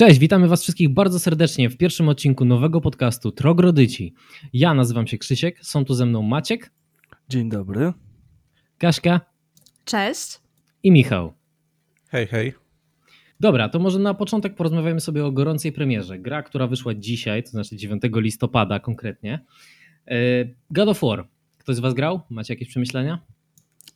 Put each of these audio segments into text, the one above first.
Cześć, witamy Was wszystkich bardzo serdecznie w pierwszym odcinku nowego podcastu Trogrodyci. Ja nazywam się Krzysiek, są tu ze mną Maciek. Dzień dobry. Kaśka. Cześć. I Michał. Hej, hej. Dobra, to może na początek porozmawiamy sobie o gorącej premierze. Gra, która wyszła dzisiaj, to znaczy 9 listopada konkretnie. E, God of War. Ktoś z Was grał? Macie jakieś przemyślenia?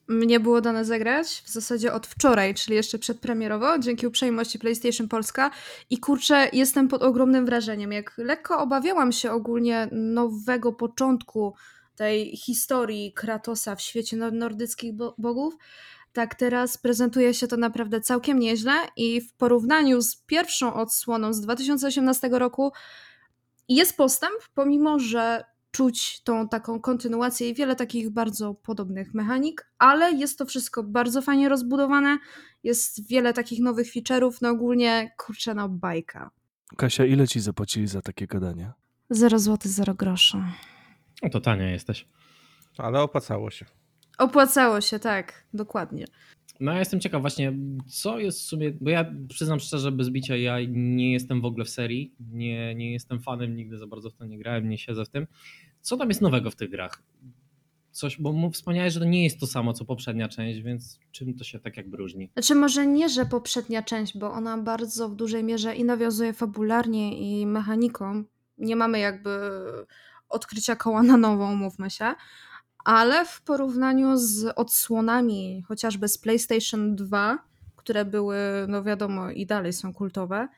Mnie było dane zagrać w zasadzie od wczoraj, czyli jeszcze przedpremierowo, dzięki uprzejmości PlayStation Polska. I kurczę, jestem pod ogromnym wrażeniem. Jak lekko obawiałam się ogólnie nowego początku tej historii Kratosa w świecie nordyckich bogów, tak teraz prezentuje się to naprawdę całkiem nieźle i w porównaniu z pierwszą odsłoną z 2018 roku jest postęp, pomimo że czuć tą taką kontynuację i wiele takich bardzo podobnych mechanik, ale jest to wszystko bardzo fajnie rozbudowane, jest wiele takich nowych feature'ów, no ogólnie kurczę no bajka. Kasia, ile ci zapłacili za takie gadanie? 0 zł, 0 groszy. No to tania jesteś. Ale opłacało się. Opłacało się, tak, dokładnie. No ja jestem ciekaw właśnie, co jest w sumie, bo ja przyznam szczerze, bez bicia, ja nie jestem w ogóle w serii, nie, nie jestem fanem, nigdy za bardzo w to nie grałem, nie siedzę w tym. Co tam jest nowego w tych grach? Coś, bo wspomniałeś, że to nie jest to samo, co poprzednia część, więc czym to się tak jakby różni? Znaczy może nie, że poprzednia część, bo ona bardzo w dużej mierze i nawiązuje fabularnie i mechaniką. Nie mamy jakby odkrycia koła na nową, mówmy się, ale w porównaniu z odsłonami chociażby z PlayStation 2, które były, no wiadomo, i dalej są kultowe,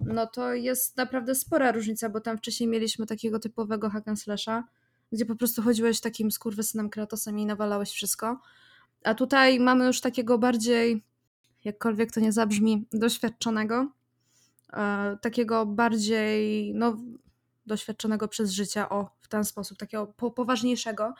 no to jest naprawdę spora różnica, bo tam wcześniej mieliśmy takiego typowego hack and slasha, gdzie po prostu chodziłeś takim skurwysynem Kratosem i nawalałeś wszystko. A tutaj mamy już takiego bardziej, jakkolwiek to nie zabrzmi, doświadczonego, e, takiego bardziej, no, doświadczonego przez życie, o, w ten sposób, takiego po, poważniejszego.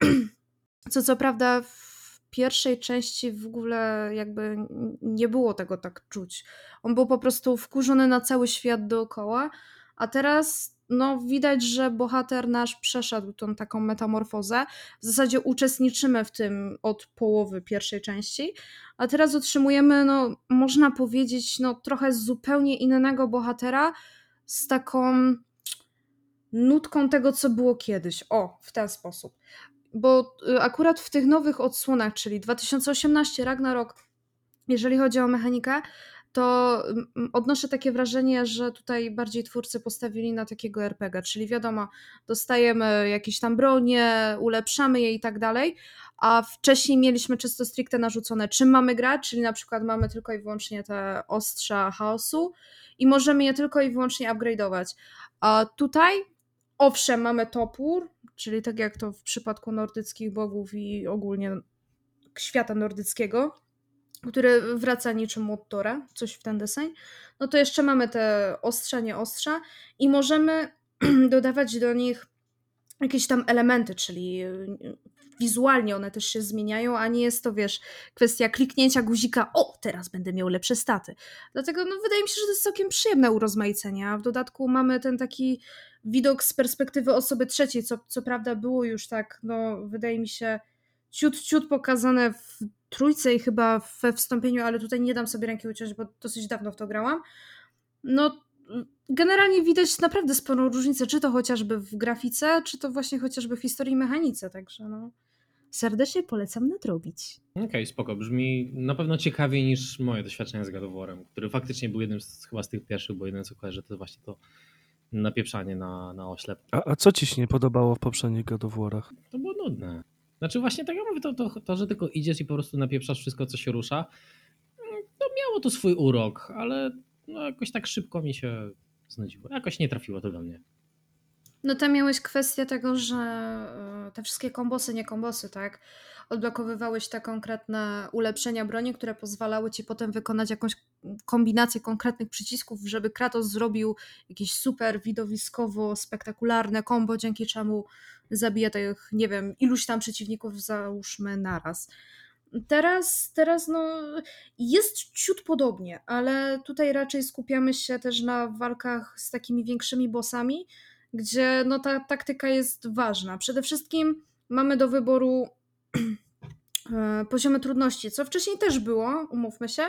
Co co prawda w pierwszej części w ogóle jakby nie było tego tak czuć. On był po prostu wkurzony na cały świat dookoła, a teraz no widać, że bohater nasz przeszedł tą taką metamorfozę. W zasadzie uczestniczymy w tym od połowy pierwszej części, a teraz otrzymujemy, no można powiedzieć, no trochę zupełnie innego bohatera z taką nutką tego, co było kiedyś. O, w ten sposób. Bo y, akurat w tych nowych odsłonach, czyli 2018 Ragnarok, jeżeli chodzi o mechanikę, to odnoszę takie wrażenie, że tutaj bardziej twórcy postawili na takiego RPG, czyli wiadomo, dostajemy jakieś tam bronie, ulepszamy je i tak dalej, a wcześniej mieliśmy czysto stricte narzucone, czym mamy grać, czyli na przykład mamy tylko i wyłącznie te ostrza chaosu i możemy je tylko i wyłącznie upgrade'ować. A tutaj Owszem, mamy topór, czyli tak jak to w przypadku nordyckich bogów i ogólnie świata nordyckiego, który wraca niczym od coś w ten deseń. No to jeszcze mamy te ostrza, nie ostrza i możemy dodawać do nich jakieś tam elementy, czyli wizualnie one też się zmieniają, a nie jest to, wiesz, kwestia kliknięcia guzika, o, teraz będę miał lepsze staty. Dlatego no, wydaje mi się, że to jest całkiem przyjemne urozmaicenie, a w dodatku mamy ten taki widok z perspektywy osoby trzeciej, co, co prawda było już tak, no wydaje mi się, ciut, ciut pokazane w trójce i chyba we wstąpieniu, ale tutaj nie dam sobie ręki uciąć, bo dosyć dawno w to grałam. No, generalnie widać naprawdę sporą różnicę, czy to chociażby w grafice, czy to właśnie chociażby w historii i mechanice, także no serdecznie polecam nadrobić. Okej, okay, spoko. Brzmi na pewno ciekawiej niż moje doświadczenia z God of War'em, który faktycznie był jednym z, chyba z tych pierwszych, bo jeden co kojarzę to właśnie to napieprzanie na, na oślep. A, a co ci się nie podobało w poprzednich War'ach? To było nudne. Znaczy właśnie tak jak mówię, to, to, to, że tylko idziesz i po prostu napieprzasz wszystko, co się rusza, to miało to swój urok, ale no jakoś tak szybko mi się znudziło. Jakoś nie trafiło to do mnie. No tam miałeś kwestię tego, że e, te wszystkie kombosy, nie kombosy, tak? Odblokowywałeś te konkretne ulepszenia broni, które pozwalały ci potem wykonać jakąś kombinację konkretnych przycisków, żeby Kratos zrobił jakieś super widowiskowo spektakularne kombo, dzięki czemu zabija tych, nie wiem, iluś tam przeciwników załóżmy naraz. Teraz, teraz no, jest ciut podobnie, ale tutaj raczej skupiamy się też na walkach z takimi większymi bossami, gdzie no, ta taktyka jest ważna. Przede wszystkim mamy do wyboru e, poziomy trudności, co wcześniej też było, umówmy się,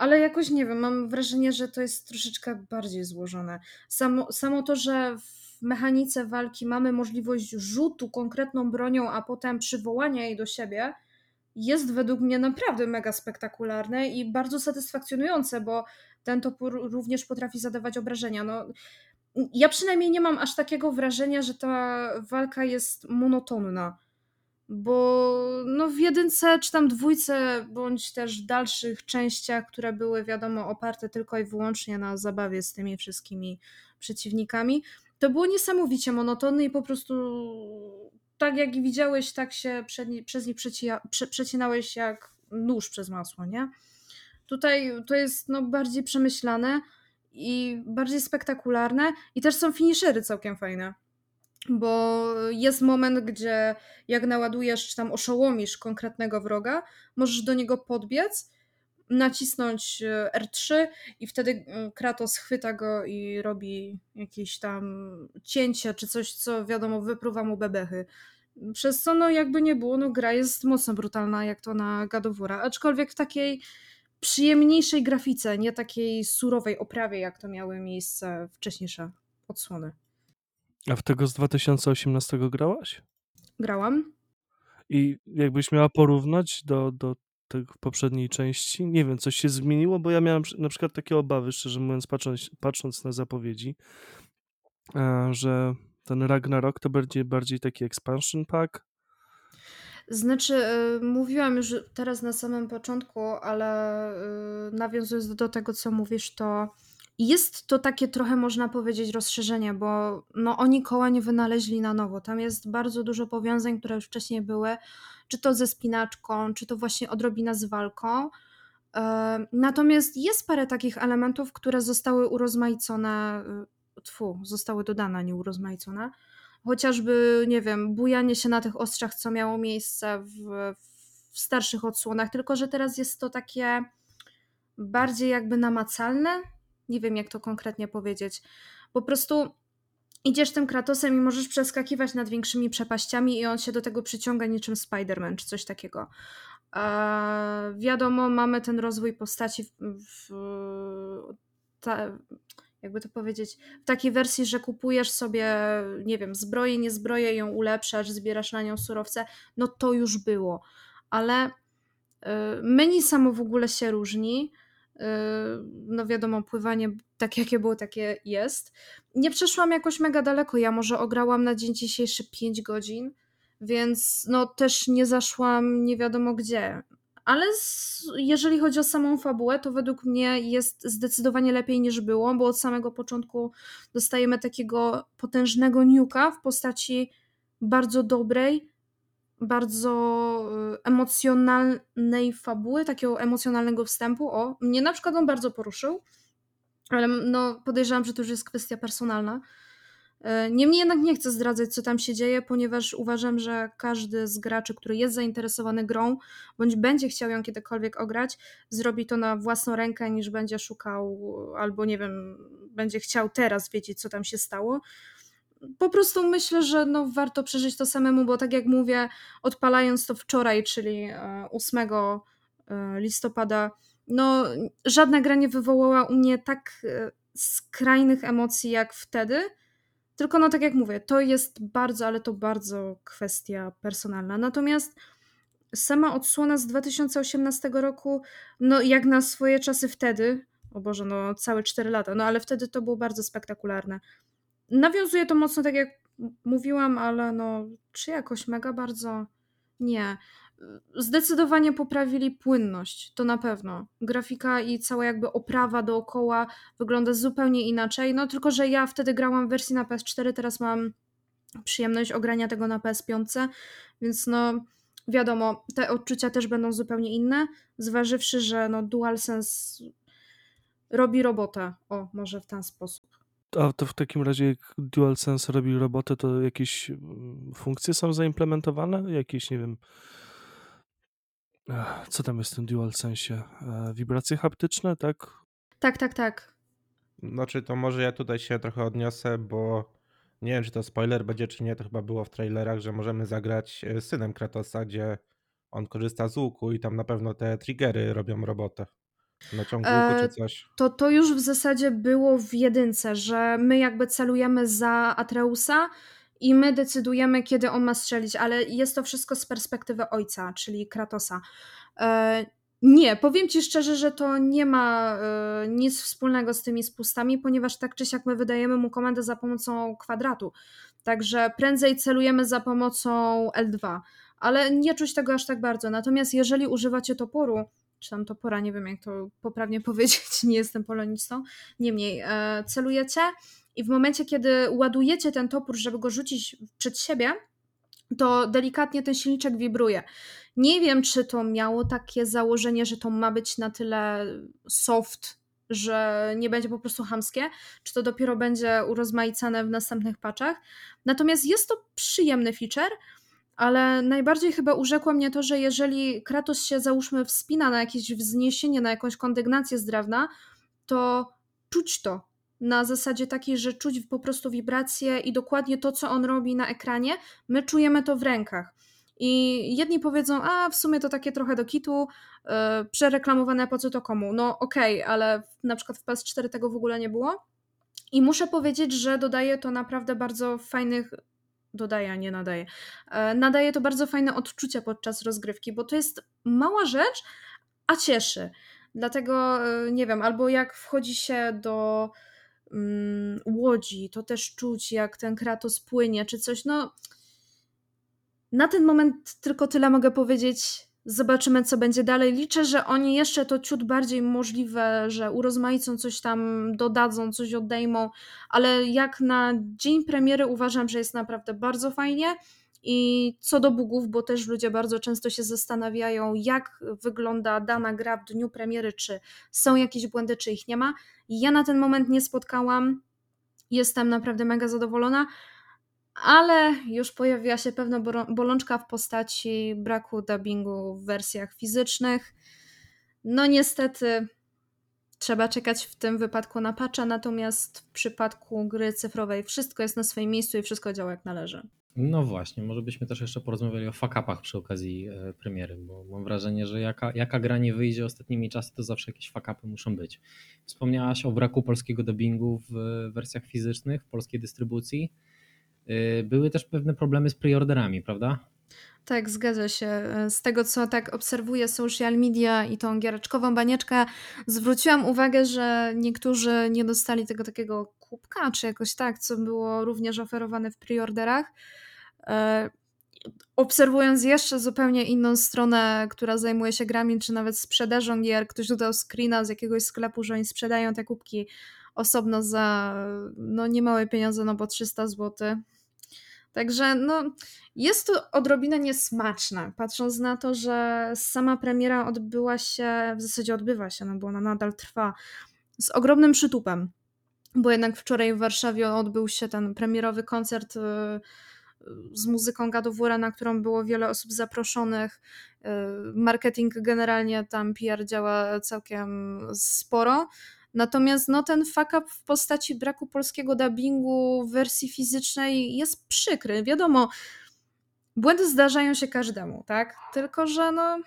ale jakoś nie wiem, mam wrażenie, że to jest troszeczkę bardziej złożone. Samo, samo to, że w mechanice walki mamy możliwość rzutu konkretną bronią, a potem przywołania jej do siebie, jest według mnie naprawdę mega spektakularne i bardzo satysfakcjonujące, bo ten topór również potrafi zadawać obrażenia. No, ja przynajmniej nie mam aż takiego wrażenia, że ta walka jest monotonna. Bo no w jedynce, czy tam dwójce, bądź też dalszych częściach, które były wiadomo oparte tylko i wyłącznie na zabawie z tymi wszystkimi przeciwnikami, to było niesamowicie monotonne i po prostu tak jak widziałeś, tak się przed, przez nich przecija, prze, przecinałeś jak nóż przez masło, nie? Tutaj to jest no, bardziej przemyślane i bardziej spektakularne i też są finishery całkiem fajne. Bo jest moment, gdzie jak naładujesz czy tam oszołomisz konkretnego wroga, możesz do niego podbiec, nacisnąć e, R3 i wtedy e, Kratos chwyta go i robi jakieś tam cięcie czy coś, co wiadomo wypruwa mu bebechy. Przez co no jakby nie było, no gra jest mocno brutalna jak to na War, aczkolwiek w takiej przyjemniejszej grafice, nie takiej surowej oprawie jak to miały miejsce wcześniejsze odsłony. A w tego z 2018 grałaś? Grałam. I jakbyś miała porównać do, do tej poprzedniej części, nie wiem, coś się zmieniło, bo ja miałem na przykład takie obawy, szczerze mówiąc, patrząc, patrząc na zapowiedzi, e, że ten Ragnarok to bardziej, bardziej taki expansion pack. Znaczy, y, mówiłam już teraz na samym początku, ale y, nawiązując do tego, co mówisz, to jest to takie trochę, można powiedzieć, rozszerzenie, bo no, oni koła nie wynaleźli na nowo. Tam jest bardzo dużo powiązań, które już wcześniej były, czy to ze spinaczką, czy to właśnie odrobina z walką. E, Natomiast jest parę takich elementów, które zostały urozmaicone, y, tfu, zostały dodane, nie urozmaicone chociażby, nie wiem, bujanie się na tych ostrzach, co miało miejsce w, w starszych odsłonach, tylko że teraz jest to takie bardziej jakby namacalne. Nie wiem, jak to konkretnie powiedzieć. Po prostu idziesz tym Kratosem i możesz przeskakiwać nad większymi przepaściami i on się do tego przyciąga niczym Spider-Man czy coś takiego. Eee, wiadomo, mamy ten rozwój postaci w, w ta, jakby to powiedzieć, w takiej wersji, że kupujesz sobie, nie wiem, zbroję, nie zbroję, ją ulepszasz, zbierasz na nią surowce, no to już było. Ale y, menu samo w ogóle się różni. Y, No wiadomo, pływanie tak jakie było, takie jest. Nie przeszłam jakoś mega daleko. Ja może ograłam na dzień dzisiejszy 5 godzin, więc no też nie zaszłam nie wiadomo gdzie. Ale z, jeżeli chodzi o samą fabułę, to według mnie jest zdecydowanie lepiej niż było, bo od samego początku dostajemy takiego potężnego niuka w postaci bardzo dobrej, bardzo y, emocjonalnej fabuły, takiego emocjonalnego wstępu. O, mnie na przykład on bardzo poruszył, ale no, podejrzewam, że to już jest kwestia personalna. E, Niemniej jednak nie chcę zdradzać, co tam się dzieje, ponieważ uważam, że każdy z graczy, który jest zainteresowany grą, bądź będzie chciał ją kiedykolwiek ograć, zrobi to na własną rękę, niż będzie szukał, albo nie wiem, będzie chciał teraz wiedzieć, co tam się stało. Po prostu myślę, że no, warto przeżyć to samemu, bo tak jak mówię, odpalając to wczoraj, czyli e, 8 e, listopada, no, żadna gra nie wywołała u mnie tak e, skrajnych emocji jak wtedy. Tylko no tak jak mówię, to jest bardzo, ale to bardzo kwestia personalna. Natomiast sama odsłona z 2018 roku, no jak na swoje czasy wtedy, o Boże, no całe 4 lata, no ale wtedy to było bardzo spektakularne. Nawiązuje to mocno, tak jak mówiłam, ale no czy jakoś mega bardzo? Nie. Zdecydowanie poprawili płynność, to na pewno. Grafika i cała jakby oprawa dookoła wygląda zupełnie inaczej. No tylko, że ja wtedy grałam w wersji na PS4, teraz mam przyjemność ogrania tego na PS5, więc no wiadomo, te odczucia też będą zupełnie inne, zważywszy, że no DualSense robi robotę. O, może w ten sposób. A to w takim razie, jak DualSense robi robotę, to jakieś mm, funkcje są zaimplementowane? Jakieś, nie wiem, co tam jest w tym DualSense? E, Wibracje haptyczne, tak? Tak, tak, tak. Znaczy, to może ja tutaj się trochę odniosę, bo nie wiem, czy to spoiler będzie, czy nie. To chyba było w trailerach, że możemy zagrać e, synem Kratosa, gdzie on korzysta z łuku i tam na pewno te triggery robią robotę. Na ciągłówku E, czy coś? to to już w zasadzie było w jedynce, że my jakby celujemy za Atreusa i my decydujemy, kiedy on ma strzelić, ale jest to wszystko z perspektywy ojca, czyli Kratosa. E, nie, powiem ci szczerze, że to nie ma e, nic wspólnego z tymi spustami, ponieważ tak czy siak my wydajemy mu komendę za pomocą kwadratu. Także prędzej celujemy za pomocą L2, ale nie czuć tego aż tak bardzo. Natomiast jeżeli używacie toporu, czy tam topora, nie wiem jak to poprawnie powiedzieć, nie jestem polonistą, niemniej e, celujecie i w momencie, kiedy ładujecie ten topór, żeby go rzucić przed siebie, to delikatnie ten silniczek wibruje. Nie wiem, czy to miało takie założenie, że to ma być na tyle soft, że nie będzie po prostu hamskie, czy to dopiero będzie urozmaicane w następnych patchach. Natomiast jest to przyjemny feature, ale najbardziej chyba urzekło mnie to, że jeżeli Kratos się załóżmy wspina na jakieś wzniesienie, na jakąś kondygnację z drewna, to czuć to. Na zasadzie takiej, że czuć po prostu wibracje i dokładnie to, co on robi na ekranie, my czujemy to w rękach. I jedni powiedzą, a w sumie to takie trochę do kitu, yy, przereklamowane po co to komu. No okej, okay, ale na przykład w PS4 tego w ogóle nie było. I muszę powiedzieć, że dodaje to naprawdę bardzo fajnych dodaje, a nie nadaje. Nadaje to bardzo fajne odczucia podczas rozgrywki, bo to jest mała rzecz, a cieszy. Dlatego nie wiem, albo jak wchodzi się do mm, łodzi, to też czuć, jak ten Kratos płynie, czy coś. No, na ten moment tylko tyle mogę powiedzieć. Zobaczymy, co będzie dalej. Liczę, że oni jeszcze to ciut bardziej możliwe, że urozmaicą coś tam, dodadzą, coś odejmą, ale jak na dzień premiery uważam, że jest naprawdę bardzo fajnie. I co do bugów, bo też ludzie bardzo często się zastanawiają, jak wygląda dana gra w dniu premiery, czy są jakieś błędy, czy ich nie ma. Ja na ten moment nie spotkałam. Jestem naprawdę mega zadowolona ale już pojawiła się pewna bolączka w postaci braku dubbingu w wersjach fizycznych. No niestety trzeba czekać w tym wypadku na patcha, natomiast w przypadku gry cyfrowej wszystko jest na swoim miejscu i wszystko działa jak należy. No właśnie, może byśmy też jeszcze porozmawiali o fakapach przy okazji e, premiery, bo mam wrażenie, że jaka, jaka gra nie wyjdzie ostatnimi czasy, to zawsze jakieś fakapy muszą być. Wspomniałaś o braku polskiego dubbingu w wersjach fizycznych, w polskiej dystrybucji. Y, były też pewne problemy z preorderami, prawda? Tak, zgadza się. Z tego, co tak obserwuję social media i tą giereczkową banieczkę, zwróciłam uwagę, że niektórzy nie dostali tego takiego kubka, czy jakoś tak, co było również oferowane w preorderach. E, obserwując jeszcze zupełnie inną stronę, która zajmuje się grami, czy nawet sprzedażą gier, ktoś dodał screena z jakiegoś sklepu, że oni sprzedają te kubki osobno za no niemałe pieniądze, no bo 300 zł. Także no, jest to odrobinę niesmaczne, patrząc na to, że sama premiera odbyła się, w zasadzie odbywa się, no bo ona nadal trwa, z ogromnym przytupem. Bo jednak wczoraj w Warszawie odbył się ten premierowy koncert y, z muzyką Gadowura, na którą było wiele osób zaproszonych. Y, marketing generalnie tam PR działa całkiem sporo. Natomiast no, ten fuck up w postaci braku polskiego dubbingu w wersji fizycznej jest przykry. Wiadomo, błędy zdarzają się każdemu, tak? Tylko, że no.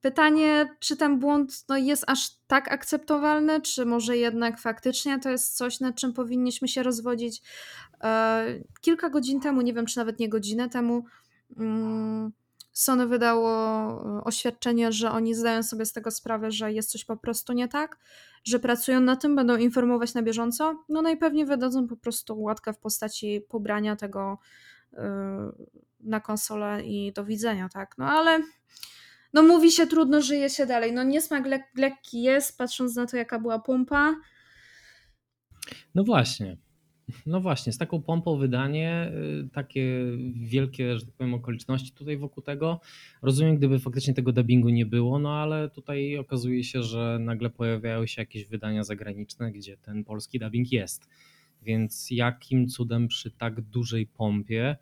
Pytanie, czy ten błąd no, jest aż tak akceptowalny, czy może jednak faktycznie to jest coś, nad czym powinniśmy się rozwodzić. E, kilka godzin temu, nie wiem, czy nawet nie godzinę temu, mm, Sony wydało e, oświadczenie, że oni zdają sobie z tego sprawę, że jest coś po prostu nie tak, że pracują na tym, będą informować na bieżąco. No najpewniej wydadzą po prostu łatkę w postaci pobrania tego yy, na konsolę i do widzenia, tak. No ale no mówi się trudno, żyje się dalej. No niesmak lek lekki jest, patrząc na to, jaka była pompa. No właśnie. No właśnie, z taką pompą wydanie, y, takie wielkie, że tak powiem, okoliczności tutaj wokół tego. Rozumiem, gdyby faktycznie tego dubbingu nie było, no ale tutaj okazuje się, że nagle pojawiają się jakieś wydania zagraniczne, gdzie ten polski dubbing jest. Więc jakim cudem przy tak dużej pompie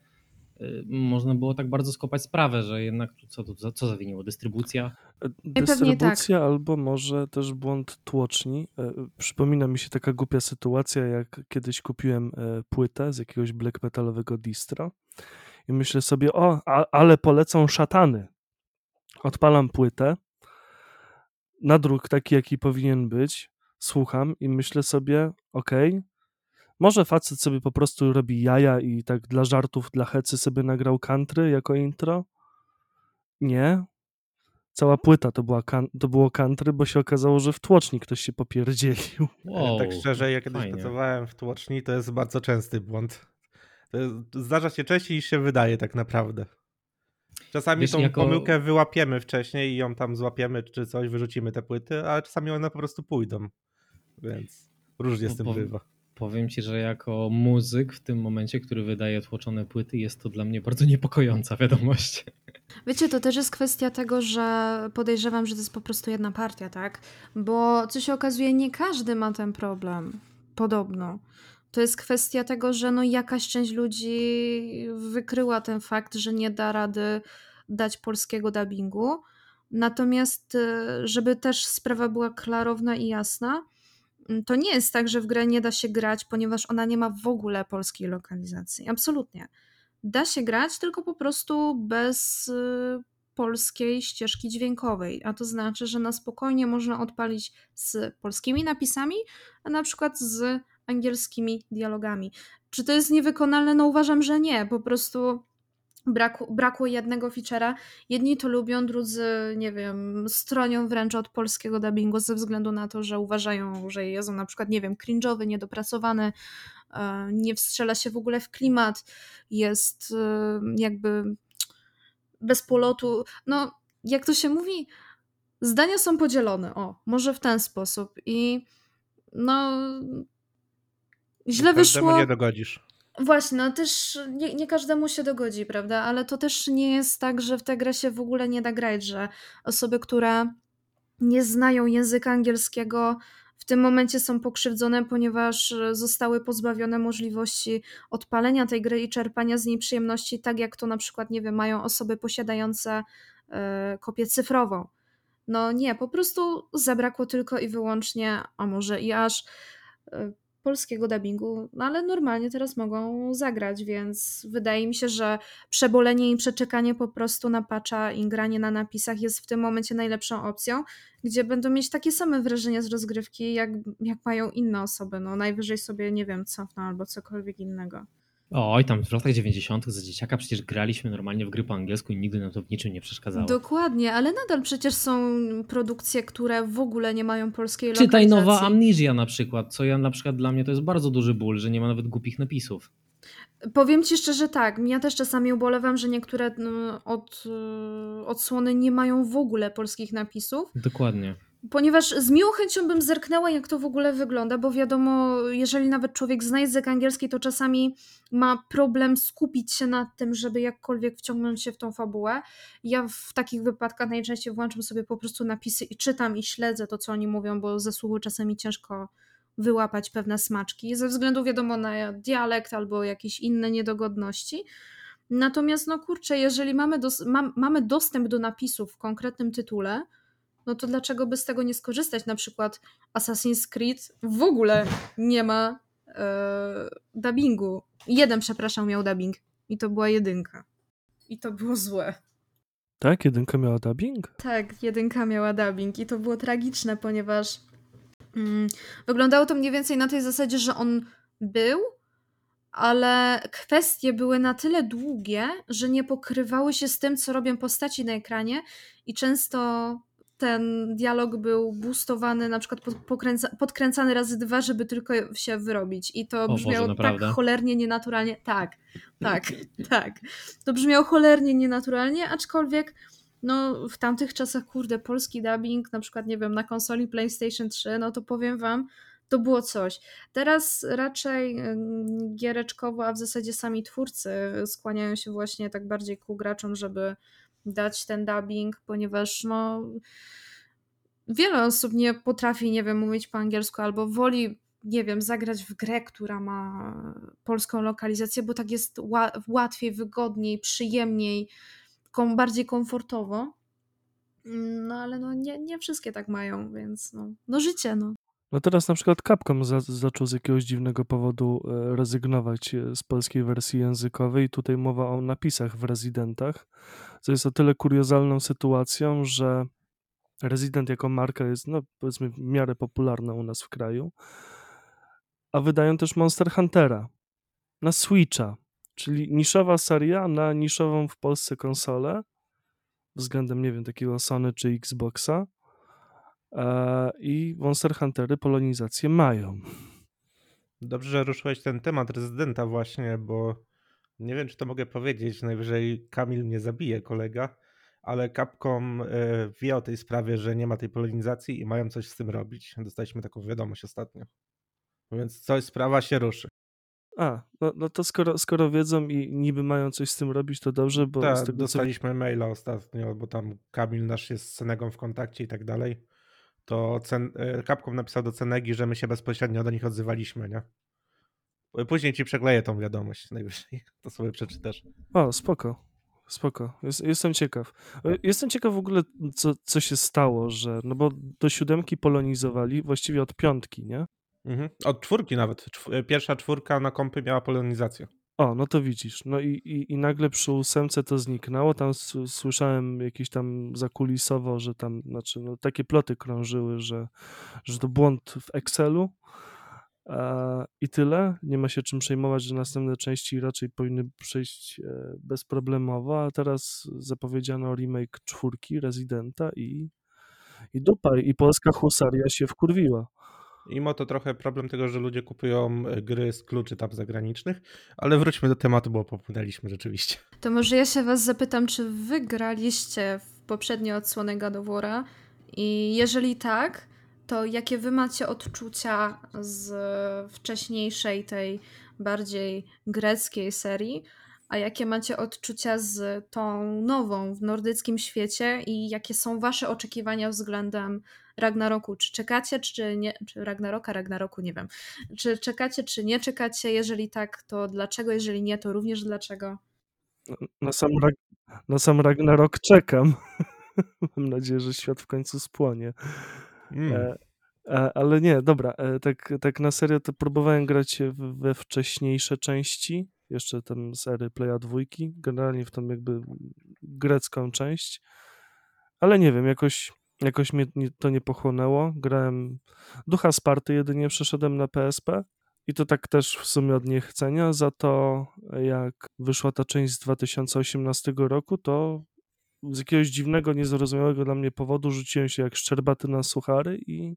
można było tak bardzo skopać sprawę, że jednak co, co, co zawiniło? Dystrybucja? E, dystrybucja tak. albo może też błąd tłoczni. E, przypomina mi się taka głupia sytuacja, jak kiedyś kupiłem e, płytę z jakiegoś black metalowego distro i myślę sobie, o, a, ale polecą szatany. Odpalam płytę, nadruk taki, jaki powinien być, słucham i myślę sobie, okej, może facet sobie po prostu robi jaja i tak dla żartów, dla hecy sobie nagrał country jako intro? Nie. Cała płyta to, była kan- to było country, bo się okazało, że w tłoczni ktoś się popierdzielił. Wow, tak szczerze, ja kiedyś fajnie. pracowałem w tłoczni, to jest bardzo częsty błąd. To jest, zdarza się częściej niż się wydaje tak naprawdę. Czasami Wiesz, tą jako- pomyłkę wyłapiemy wcześniej i ją tam złapiemy czy coś, wyrzucimy te płyty, a czasami one po prostu pójdą. Więc różnie z tym bywa. Powiem ci, że jako muzyk w tym momencie, który wydaje tłoczone płyty, jest to dla mnie bardzo niepokojąca wiadomość. Wiecie, to też jest kwestia tego, że podejrzewam, że to jest po prostu jedna partia, tak? Bo co się okazuje, nie każdy ma ten problem. Podobno. To jest kwestia tego, że no jakaś część ludzi wykryła ten fakt, że nie da rady dać polskiego dubbingu. Natomiast, e, żeby też sprawa była klarowna i jasna, to nie jest tak, że w grę nie da się grać, ponieważ ona nie ma w ogóle polskiej lokalizacji. Absolutnie da się grać, tylko po prostu bez y, polskiej ścieżki dźwiękowej. A to znaczy, że na spokojnie można odpalić z polskimi napisami, a na przykład z angielskimi dialogami. Czy to jest niewykonalne? No uważam, że nie. Po prostu braku, brakło jednego feature'a. Jedni to lubią, drudzy, nie wiem, stronią wręcz od polskiego dubbingu ze względu na to, że uważają, że jest on na przykład, nie wiem, cringe'owy, niedopracowany, e, nie wstrzela się w ogóle w klimat, jest e, jakby bez polotu. No, jak to się mówi, zdania są podzielone. O, może w ten sposób. I no. Źle Każdemu wyszło. nie dogodzisz. Właśnie, no też nie, nie każdemu się dogodzi, prawda? Ale to też nie jest tak, że w tę grę się w ogóle nie da grać, że osoby, które nie znają języka angielskiego, w tym momencie są pokrzywdzone, ponieważ e, zostały pozbawione możliwości odpalenia tej gry i czerpania z niej przyjemności, tak jak to na przykład, nie wiem, mają osoby posiadające e, kopię cyfrową. No nie, po prostu zabrakło tylko i wyłącznie, a może i aż e, polskiego dubbingu, no ale normalnie teraz mogą zagrać, więc wydaje mi się, że przebolenie i przeczekanie po prostu na patcha i granie na napisach jest w tym momencie najlepszą opcją, gdzie będą mieć takie same wrażenia z rozgrywki, jak, jak mają inne osoby. No najwyżej sobie, nie wiem, cofną albo cokolwiek innego. Oj, tam w latach 90. za dzieciaka przecież graliśmy normalnie w gry po angielsku i nigdy nam to w niczym nie przeszkadzało. Dokładnie, ale nadal przecież są produkcje, które w ogóle nie mają polskiej Czytaj nowa lokalizacji. Amnesia na przykład, co ja na przykład dla mnie to jest bardzo duży ból, że nie ma nawet głupich napisów. Powiem ci szczerze tak, ja też czasami ubolewam, że niektóre mm, od, y, odsłony nie mają w ogóle polskich napisów, Dokładnie. Ponieważ z miłą chęcią bym zerknęła, jak to w ogóle wygląda, bo wiadomo, jeżeli nawet człowiek zna język angielski, to czasami ma problem skupić się na tym, żeby jakkolwiek wciągnąć się w tą fabułę. Ja w takich wypadkach najczęściej włączam sobie po prostu napisy i czytam i śledzę to, co oni mówią, bo ze słuchu czasami ciężko wyłapać pewne smaczki, ze względu wiadomo na dialekt albo jakieś inne niedogodności. Natomiast, no kurczę, jeżeli mamy, dos- mam, mamy dostęp do napisów w konkretnym tytule, no to dlaczego by z tego nie skorzystać? Na przykład Assassin's Creed w ogóle nie ma e, dubbingu. Jeden, przepraszam, miał dubbing i to była jedynka. I to było złe. Tak? Jedynka miała dubbing? Tak, jedynka miała dubbing i to było tragiczne, ponieważ mm, wyglądało to mniej więcej na tej zasadzie, że on był, ale kwestie były na tyle długie, że nie pokrywały się z tym, co robią postaci na ekranie i często ten dialog był boostowany, na przykład pod- pokręca- podkręcany razy dwa, żeby tylko się wyrobić. I to O Boże, brzmiało tak cholernie nienaturalnie. Tak, tak, tak. To brzmiało cholernie nienaturalnie, aczkolwiek no w tamtych czasach, kurde, polski dubbing, na przykład, nie wiem, na konsoli PlayStation 3, no to powiem wam, to było coś. Teraz raczej ym, giereczkowo, a w zasadzie sami twórcy skłaniają się właśnie tak bardziej ku graczom, żeby dać ten dubbing, ponieważ no wiele osób nie potrafi, nie wiem, mówić po angielsku albo woli, nie wiem, zagrać w grę, która ma polską lokalizację, bo tak jest ła- łatwiej, wygodniej, przyjemniej, kom- bardziej komfortowo. No ale no nie, nie wszystkie tak mają, więc no, no życie, no. No teraz na przykład Capcom za, zaczął z jakiegoś dziwnego powodu e, rezygnować e, z polskiej wersji językowej. Tutaj mowa o napisach w rezydentach, co jest o tyle kuriozalną sytuacją, że Resident jako marka jest, no powiedzmy, w miarę popularna u nas w kraju. A wydają też Monster Huntera na Switcha, czyli niszowa seria na niszową w Polsce konsolę względem, nie wiem, takiego Sony czy Xboxa. E, I Monster Huntery polonizację mają. Dobrze, że ruszyłeś ten temat rezydenta właśnie, bo nie wiem, czy to mogę powiedzieć, najwyżej Kamil mnie zabije, kolega, ale Capcom e, wie o tej sprawie, że nie ma tej polonizacji i mają coś z tym robić. Dostaliśmy taką wiadomość ostatnio. Więc coś, sprawa się ruszy. A, no, no to skoro, skoro wiedzą i niby mają coś z tym robić, to dobrze, bo z Tak, tego co... dostaliśmy maila ostatnio, bo tam Kamil nasz jest z Cenegą w kontakcie i tak dalej. To cen, e, Capcom napisał do Cenegi, że my się bezpośrednio do nich odzywaliśmy, nie? Później ci przekleję tą wiadomość najwyżej. To sobie przeczytasz. O, spoko. Spoko. Jest, jestem ciekaw. E, Jestem ciekaw w ogóle, co, co się stało, że. No bo do siódemki polonizowali właściwie od piątki, nie? Mhm. Od czwórki nawet. E, Pierwsza czwórka na kompy miała polonizację. O, no to widzisz. No i, i, i nagle przy ósemce to zniknęło. Tam słyszałem jakieś tam zakulisowo, że tam, znaczy, no, takie ploty krążyły, że, że to błąd w Excelu. I tyle. Nie ma się czym przejmować, że następne części raczej powinny przejść e, bezproblemowo, a teraz zapowiedziano remake czwórki Residenta i, i dupa. I polska husaria się wkurwiła. Mimo to trochę problem tego, że ludzie kupują e, gry z kluczy tam zagranicznych, ale wróćmy do tematu, bo popłynęliśmy rzeczywiście. To może ja się was zapytam, czy wy graliście w poprzednie odsłony God? I jeżeli tak, to jakie wy macie odczucia z wcześniejszej, tej bardziej greckiej serii, a jakie macie odczucia z tą nową w nordyckim świecie i jakie są wasze oczekiwania względem Ragnaroku? Czy czekacie, czy nie, czy Ragnaroka, Ragnaroku, nie wiem. Czy czekacie, czy nie czekacie? Jeżeli tak, to dlaczego? Jeżeli nie, to również dlaczego? Na sam, Rag na sam Ragnarok czekam. Mam nadzieję, że świat w końcu spłonie. Mm. E, ale nie, dobra, e, tak, tak na serio to próbowałem grać we wcześniejsze części, jeszcze tam z ery Playa dwójki, generalnie w tą jakby grecką część, ale nie wiem, jakoś, jakoś mnie nie, to nie pochłonęło. Grałem Ducha Sparty jedynie przeszedłem na PSP i to tak też w sumie od niechcenia, za to jak wyszła ta część z 2018 roku, to z jakiegoś dziwnego, niezrozumiałego dla mnie powodu rzuciłem się jak szczerbaty na suchary i,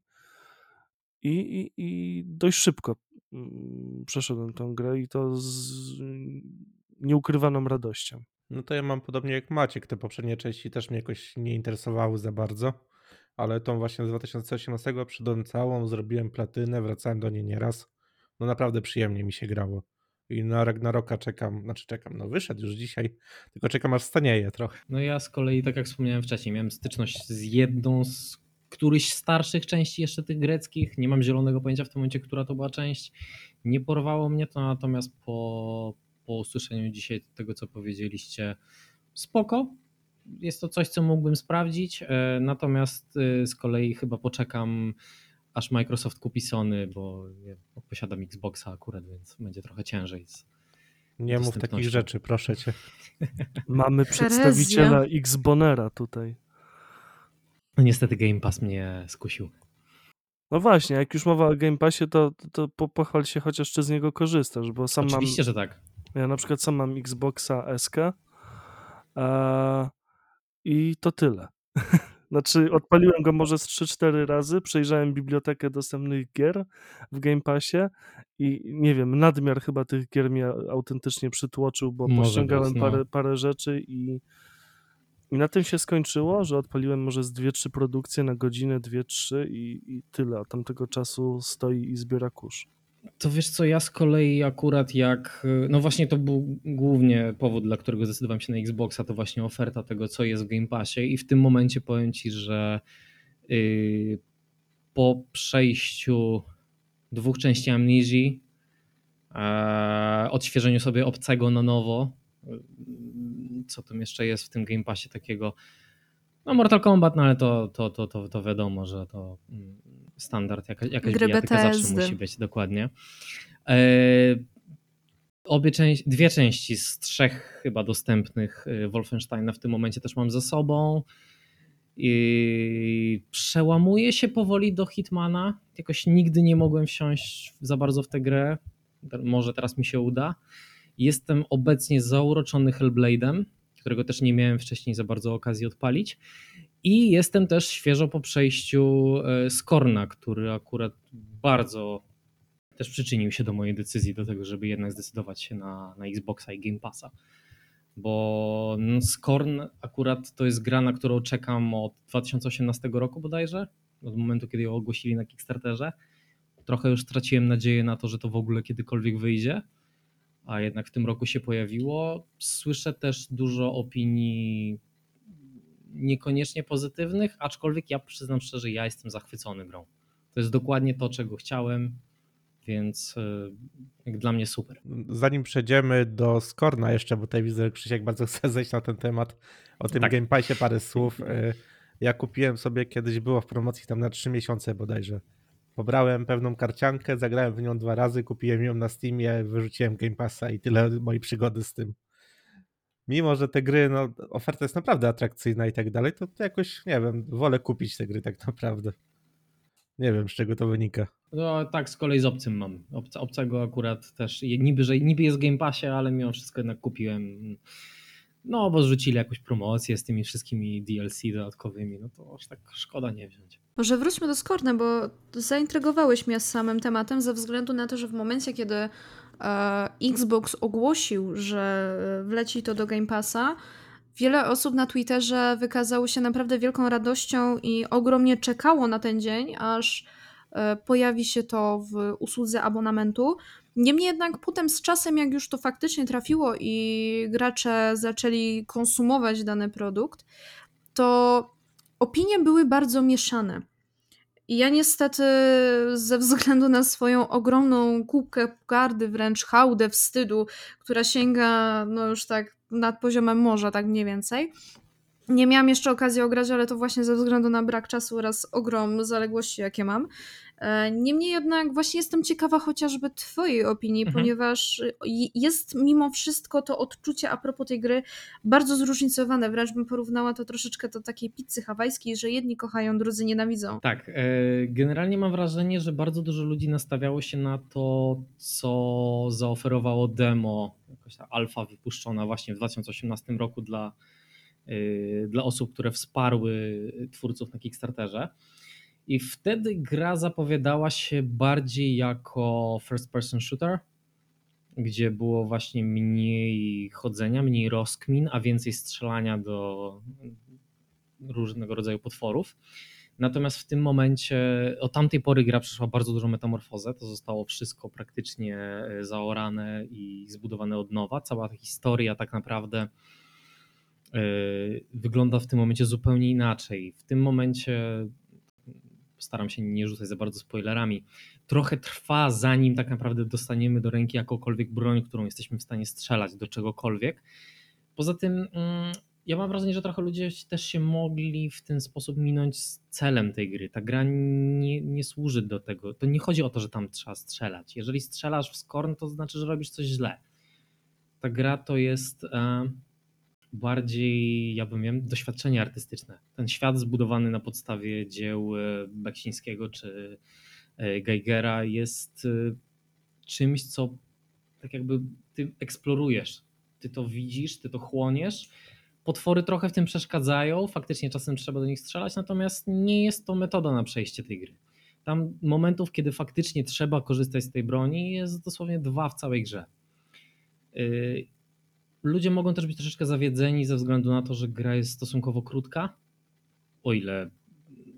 i, i, i dość szybko mm, przeszedłem tą grę i to z nieukrywaną radością. No to ja mam podobnie jak Maciek. Te poprzednie części też mnie jakoś nie interesowały za bardzo, ale tą właśnie z 2018 przyszedłem całą, zrobiłem platynę, wracałem do niej nieraz. No naprawdę przyjemnie mi się grało. I na Ragnaroka czekam, znaczy czekam, no wyszedł już dzisiaj, tylko czekam aż stanieje trochę. No ja z kolei, tak jak wspomniałem wcześniej, miałem styczność z jedną z którychś starszych części jeszcze tych greckich. Nie mam zielonego pojęcia w tym momencie, która to była część. Nie porwało mnie to, natomiast po, po usłyszeniu dzisiaj tego, co powiedzieliście, spoko. Jest to coś, co mógłbym sprawdzić. e, Natomiast e, z kolei chyba poczekam, aż Microsoft kupi Sony, bo posiadam Xboxa akurat, więc będzie trochę ciężej. Z... Nie mów takich rzeczy, proszę cię. Mamy przedstawiciela Xbonera tutaj. No niestety Game Pass mnie skusił. No właśnie, jak już mowa o Game Passie, to, to po- pochwal się chociaż, czy z niego korzystasz, bo sam Oczywiście, mam, że tak. ja na przykład sam mam Xboxa SK e, i to tyle. Znaczy, odpaliłem go może z 3-4 razy, przejrzałem bibliotekę dostępnych gier w Game Passie i nie wiem, nadmiar chyba tych gier mnie autentycznie przytłoczył, bo Może pościągałem być, no. parę, parę rzeczy i, i na tym się skończyło, że odpaliłem może z 2-3 produkcje na godzinę, 2-3 i, i tyle, a tamtego czasu stoi i zbiera kurz. To wiesz co, ja z kolei akurat jak, no właśnie to był głównie powód, dla którego zdecydowałem się na Xboxa, to właśnie oferta tego, co jest w Game Passie. I w tym momencie powiem Ci, że yy, po przejściu dwóch części Amnizji, e, odświeżeniu sobie obcego na nowo, yy, co tam jeszcze jest w tym Game Passie takiego, no Mortal Kombat, no ale to, to, to, to, to wiadomo, że to mm, standard, jaka, jakaś Gry bijatyka zawsze BTSD. musi być, dokładnie. E, obie części, dwie części z trzech chyba dostępnych e, Wolfensteina w tym momencie też mam za sobą I przełamuję się powoli do Hitmana. Jakoś nigdy nie mogłem wsiąść za bardzo w tę grę. Może teraz mi się uda. Jestem obecnie zauroczony Hellblade'em, którego też nie miałem wcześniej za bardzo okazji odpalić. I jestem też świeżo po przejściu e, Skorna, który akurat bardzo też przyczynił się do mojej decyzji, do tego, żeby jednak zdecydować się na, na Xboxa i Game Passa. Bo no, Skorn akurat to jest gra, na którą czekam od 2018 roku bodajże, od momentu, kiedy ją ogłosili na Kickstarterze. Trochę już straciłem nadzieję na to, że to w ogóle kiedykolwiek wyjdzie, a jednak w tym roku się pojawiło. Słyszę też dużo opinii niekoniecznie pozytywnych, aczkolwiek ja przyznam szczerze, ja jestem zachwycony grą. To jest dokładnie to, czego chciałem, więc e, jak dla mnie super. Zanim przejdziemy do Skorna jeszcze, bo tutaj widzę, że Krzysiek bardzo chce zejść na ten temat, o tym Tak. Game Passie parę słów. E, Ja kupiłem sobie kiedyś, było w promocji tam na 3 miesiące bodajże. Pobrałem pewną karciankę, zagrałem w nią dwa razy, kupiłem ją na Steamie, wyrzuciłem Game Passa i tyle mojej przygody z tym. Mimo, że te gry, no, oferta jest naprawdę atrakcyjna i tak dalej, to, to jakoś, nie wiem, wolę kupić te gry tak naprawdę. Nie wiem, z czego to wynika. No tak, z kolei z obcym mam. Obca, obcego akurat też, niby, że niby jest w Game Passie, ale mimo wszystko jednak kupiłem. No, bo zrzucili jakąś promocję z tymi wszystkimi DLC dodatkowymi, no to aż tak szkoda nie wziąć. Może wróćmy do Skorna, bo zaintrygowałeś mnie z samym tematem ze względu na to, że w momencie, kiedy Xbox ogłosił, że wleci to do Game Passa, wiele osób na Twitterze wykazało się naprawdę wielką radością i ogromnie czekało na ten dzień, aż e, pojawi się to w usłudze abonamentu. Niemniej jednak potem z czasem, jak już to faktycznie trafiło i gracze zaczęli konsumować dany produkt, to opinie były bardzo mieszane. I ja niestety ze względu na swoją ogromną kubkę gardy, wręcz hałdę wstydu, która sięga no już tak nad poziomem morza, tak mniej więcej, nie miałam jeszcze okazji ograć, ale to właśnie ze względu na brak czasu oraz ogrom zaległości, jakie mam. E, Niemniej jednak właśnie jestem ciekawa chociażby Twojej opinii, Mhm. ponieważ jest mimo wszystko to odczucie a propos tej gry bardzo zróżnicowane. Wręcz bym porównała to troszeczkę do takiej pizzy hawajskiej, że jedni kochają, drudzy nienawidzą. Tak, e, generalnie mam wrażenie, że bardzo dużo ludzi nastawiało się na to, co zaoferowało demo, jakaś ta alfa wypuszczona właśnie w 2018 roku dla, dla osób, które wsparły twórców na Kickstarterze. I wtedy gra zapowiadała się bardziej jako first person shooter, gdzie było właśnie mniej chodzenia, mniej rozkmin, a więcej strzelania do różnego rodzaju potworów. Natomiast w tym momencie, od tamtej pory gra przeszła bardzo dużą metamorfozę. To zostało wszystko praktycznie e, zaorane i zbudowane od nowa. Cała ta historia tak naprawdę wygląda w tym momencie zupełnie inaczej. W tym momencie staram się nie rzucać za bardzo spoilerami. Trochę trwa, zanim tak naprawdę dostaniemy do ręki jakąkolwiek broń, którą jesteśmy w stanie strzelać do czegokolwiek. Poza tym mm, ja mam wrażenie, że trochę ludzie też się mogli w ten sposób minąć z celem tej gry. Ta gra nie, nie służy do tego. To nie chodzi o to, że tam trzeba strzelać. Jeżeli strzelasz w skorn, to znaczy, że robisz coś źle. Ta gra to jest e, bardziej, ja bym wiem, doświadczenie artystyczne. Ten świat zbudowany na podstawie dzieł e, Beksińskiego czy e, Geigera jest e, czymś, co tak jakby ty eksplorujesz. Ty to widzisz, ty to chłoniesz. Potwory trochę w tym przeszkadzają, faktycznie czasem trzeba do nich strzelać, natomiast nie jest to metoda na przejście tej gry. Tam momentów, kiedy faktycznie trzeba korzystać z tej broni, jest dosłownie dwa w całej grze. Ludzie mogą też być troszeczkę zawiedzeni ze względu na to, że gra jest stosunkowo krótka, o ile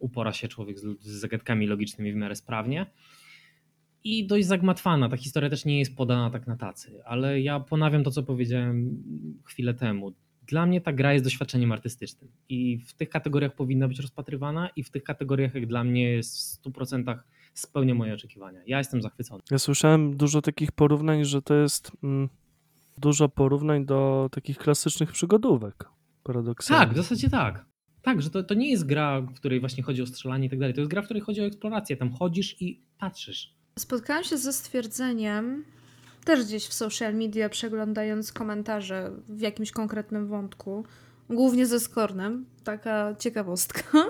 upora się człowiek z, z zagadkami logicznymi w miarę sprawnie. I dość zagmatwana. Ta historia też nie jest podana tak na tacy, ale ja ponawiam to, co powiedziałem chwilę temu. Dla mnie ta gra jest doświadczeniem artystycznym i w tych kategoriach powinna być rozpatrywana i w tych kategoriach jak dla mnie jest w 100% spełnia moje oczekiwania. Ja jestem zachwycony. Ja słyszałem dużo takich porównań, że to jest mm, dużo porównań do takich klasycznych przygodówek. Paradoksalnie. Tak, w zasadzie tak. Tak, że to, to nie jest gra, w której właśnie chodzi o strzelanie i tak dalej. To jest gra, w której chodzi o eksplorację. Tam chodzisz i patrzysz. Spotkałam się ze stwierdzeniem, też gdzieś w social media, przeglądając komentarze w jakimś konkretnym wątku, głównie ze Skornem, taka ciekawostka.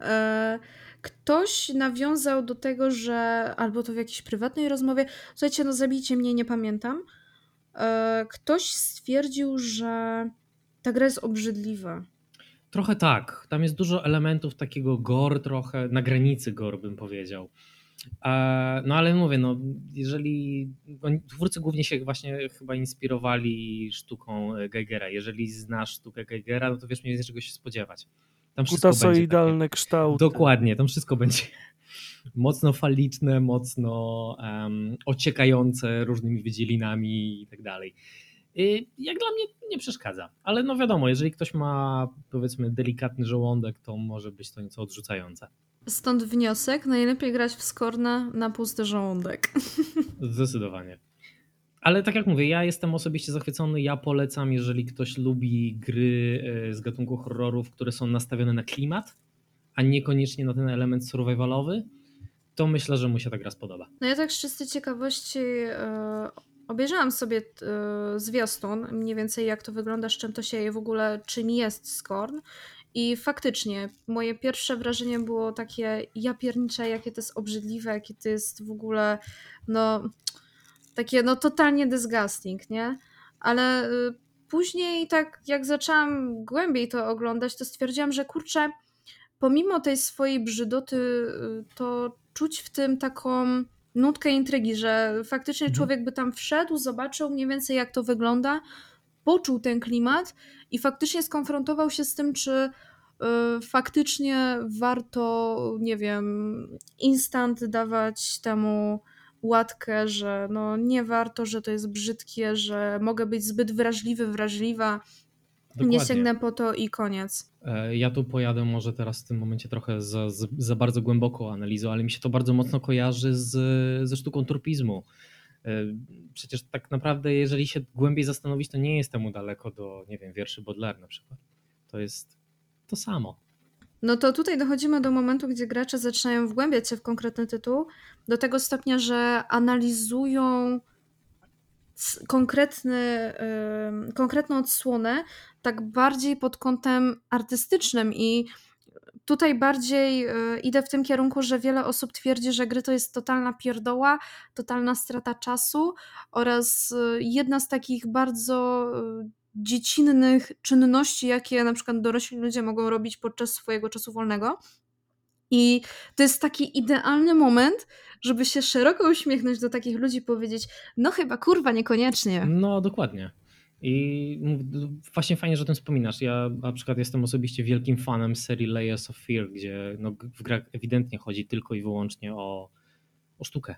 E, ktoś nawiązał do tego, że albo to w jakiejś prywatnej rozmowie, słuchajcie, no zabijcie mnie, nie pamiętam. E, ktoś stwierdził, że ta gra jest obrzydliwa. Trochę tak. Tam jest dużo elementów takiego gore, trochę na granicy gore, bym powiedział. E, no ale mówię, no jeżeli twórcy głównie się właśnie chyba inspirowali sztuką Geigera. Jeżeli znasz sztukę Geigera, no to wiesz mniej więcej czego się spodziewać. Tam wszystko będzie Kutasoidalne takie, kształty. Dokładnie, tam wszystko będzie mocno faliczne, mocno um, ociekające różnymi wydzielinami i tak dalej. Y, jak dla mnie nie przeszkadza, ale no wiadomo, jeżeli ktoś ma powiedzmy delikatny żołądek, to może być to nieco odrzucające. Stąd wniosek, najlepiej grać w Skorna na pusty żołądek. Zdecydowanie. Ale tak jak mówię, ja jestem osobiście zachwycony. Ja polecam, jeżeli ktoś lubi gry e, z gatunku horrorów, które są nastawione na klimat, a niekoniecznie na ten element survivalowy, to myślę, że mu się ta gra spodoba. No ja tak z czystej ciekawości yy, obejrzałam sobie yy, zwiastun, mniej więcej jak to wygląda, z czym to się je w ogóle, czym jest Skorn. I faktycznie, moje pierwsze wrażenie było takie, ja piernicze, jakie to jest obrzydliwe, jakie to jest w ogóle, no, takie, no, totalnie disgusting, nie? Ale y, później, tak jak zaczęłam głębiej to oglądać, to stwierdziłam, że kurczę, pomimo tej swojej brzydoty, to czuć w tym taką nutkę intrygi, że faktycznie Mhm. człowiek by tam wszedł, zobaczył mniej więcej jak to wygląda, poczuł ten klimat i faktycznie skonfrontował się z tym, czy y, faktycznie warto, nie wiem, instant dawać temu łatkę, że no nie warto, że to jest brzydkie, że mogę być zbyt wrażliwy, wrażliwa, nie Dokładnie. sięgnę po to i koniec. E, Ja tu pojadę może teraz w tym momencie trochę za, za, bardzo głęboką analizą, ale mi się to bardzo mocno kojarzy z, ze sztuką turpizmu. E, Przecież tak naprawdę, jeżeli się głębiej zastanowić, to nie jest temu daleko do, nie wiem, wierszy Baudelaire na przykład. To jest to samo. No to tutaj dochodzimy do momentu, gdzie gracze zaczynają wgłębiać się w konkretny tytuł, do tego stopnia, że analizują konkretny, konkretną odsłonę tak bardziej pod kątem artystycznym i tutaj bardziej y, idę w tym kierunku, że wiele osób twierdzi, że gry to jest totalna pierdoła, totalna strata czasu oraz y, jedna z takich bardzo y, dziecinnych czynności, jakie na przykład dorośli ludzie mogą robić podczas swojego czasu wolnego. I to jest taki idealny moment, żeby się szeroko uśmiechnąć do takich ludzi powiedzieć, no chyba kurwa niekoniecznie. No, dokładnie. I właśnie fajnie, że o tym wspominasz. Ja na przykład jestem osobiście wielkim fanem serii Layers of Fear, gdzie no, w grach ewidentnie chodzi tylko i wyłącznie o, o sztukę.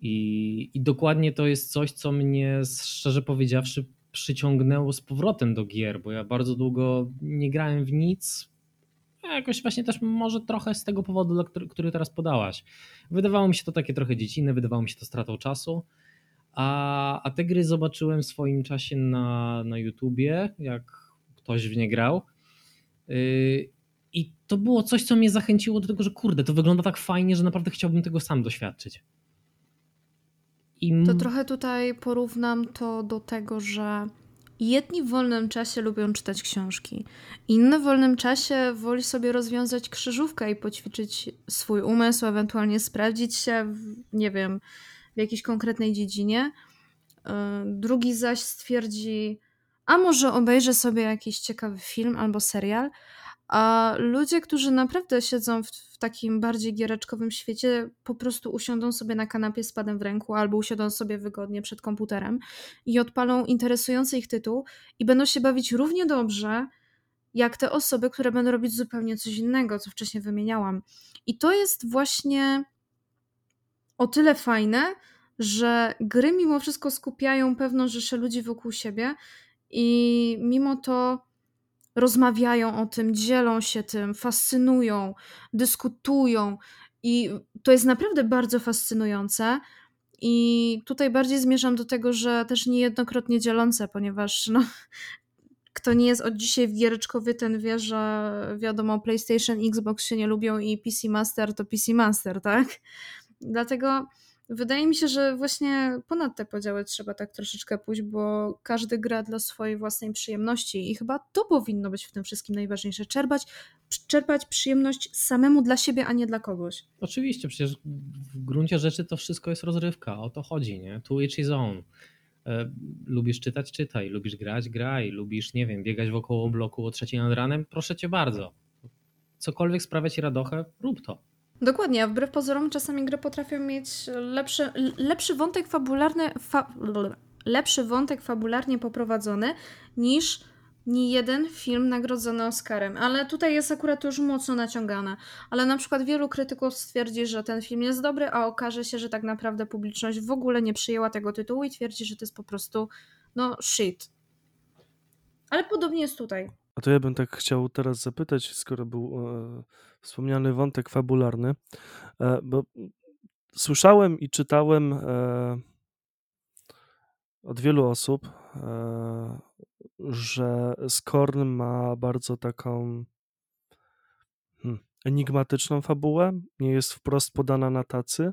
I, I dokładnie to jest coś, co mnie szczerze powiedziawszy przyciągnęło z powrotem do gier, bo ja bardzo długo nie grałem w nic. Jakoś właśnie też może trochę z tego powodu, który, teraz podałaś. Wydawało mi się to takie trochę dziecinne, wydawało mi się to stratą czasu. A, a te gry zobaczyłem w swoim czasie na, na YouTubie, jak ktoś w nie grał. Yy, I to było coś, co mnie zachęciło do tego, że kurde, to wygląda tak fajnie, że naprawdę chciałbym tego sam doświadczyć. I To trochę tutaj porównam to do tego, że jedni w wolnym czasie lubią czytać książki, inny w wolnym czasie woli sobie rozwiązać krzyżówkę i poćwiczyć swój umysł, ewentualnie sprawdzić się, w, nie wiem, w jakiejś konkretnej dziedzinie. Yy, Drugi zaś stwierdzi, a może obejrzę sobie jakiś ciekawy film albo serial. A ludzie, którzy naprawdę siedzą w, w takim bardziej giereczkowym świecie, po prostu usiądą sobie na kanapie z padem w ręku albo usiądą sobie wygodnie przed komputerem i odpalą interesujący ich tytuł i będą się bawić równie dobrze, jak te osoby, które będą robić zupełnie coś innego, co wcześniej wymieniałam. I to jest właśnie o tyle fajne, że gry mimo wszystko skupiają pewną rzeszę ludzi wokół siebie i mimo to rozmawiają o tym, dzielą się tym, fascynują, dyskutują i to jest naprawdę bardzo fascynujące. I tutaj bardziej zmierzam do tego, że też niejednokrotnie dzielące, ponieważ no, kto nie jest od dzisiaj w giereczkowie, ten wie, że wiadomo, PlayStation, Xbox się nie lubią i PC Master to PC Master, tak? Dlatego Wydaje mi się, że właśnie ponad te podziały trzeba tak troszeczkę pójść, bo każdy gra dla swojej własnej przyjemności i chyba to powinno być w tym wszystkim najważniejsze. Czerpać, czerpać przyjemność samemu dla siebie, a nie dla kogoś. Oczywiście, przecież w gruncie rzeczy to wszystko jest rozrywka, o to chodzi, nie? To each his own. E, Lubisz czytać, czytaj, lubisz grać, graj, lubisz, nie wiem, biegać wokoło bloku o trzeciej nad ranem, proszę cię bardzo. Cokolwiek sprawia ci radochę, rób to. Dokładnie, a wbrew pozorom czasami gry potrafią mieć lepszy, lepszy wątek fabularny, fa, lepszy wątek fabularnie poprowadzony niż nie jeden film nagrodzony Oscarem, ale tutaj jest akurat już mocno naciągane. Ale na przykład wielu krytyków stwierdzi, że ten film jest dobry, a okaże się, że tak naprawdę publiczność w ogóle nie przyjęła tego tytułu i twierdzi, że to jest po prostu no shit. Ale podobnie jest tutaj. A to ja bym tak chciał teraz zapytać, skoro był e, wspomniany wątek fabularny, e, bo słyszałem i czytałem e, od wielu osób, e, że Skorn ma bardzo taką hmm, enigmatyczną fabułę, nie jest wprost podana na tacy,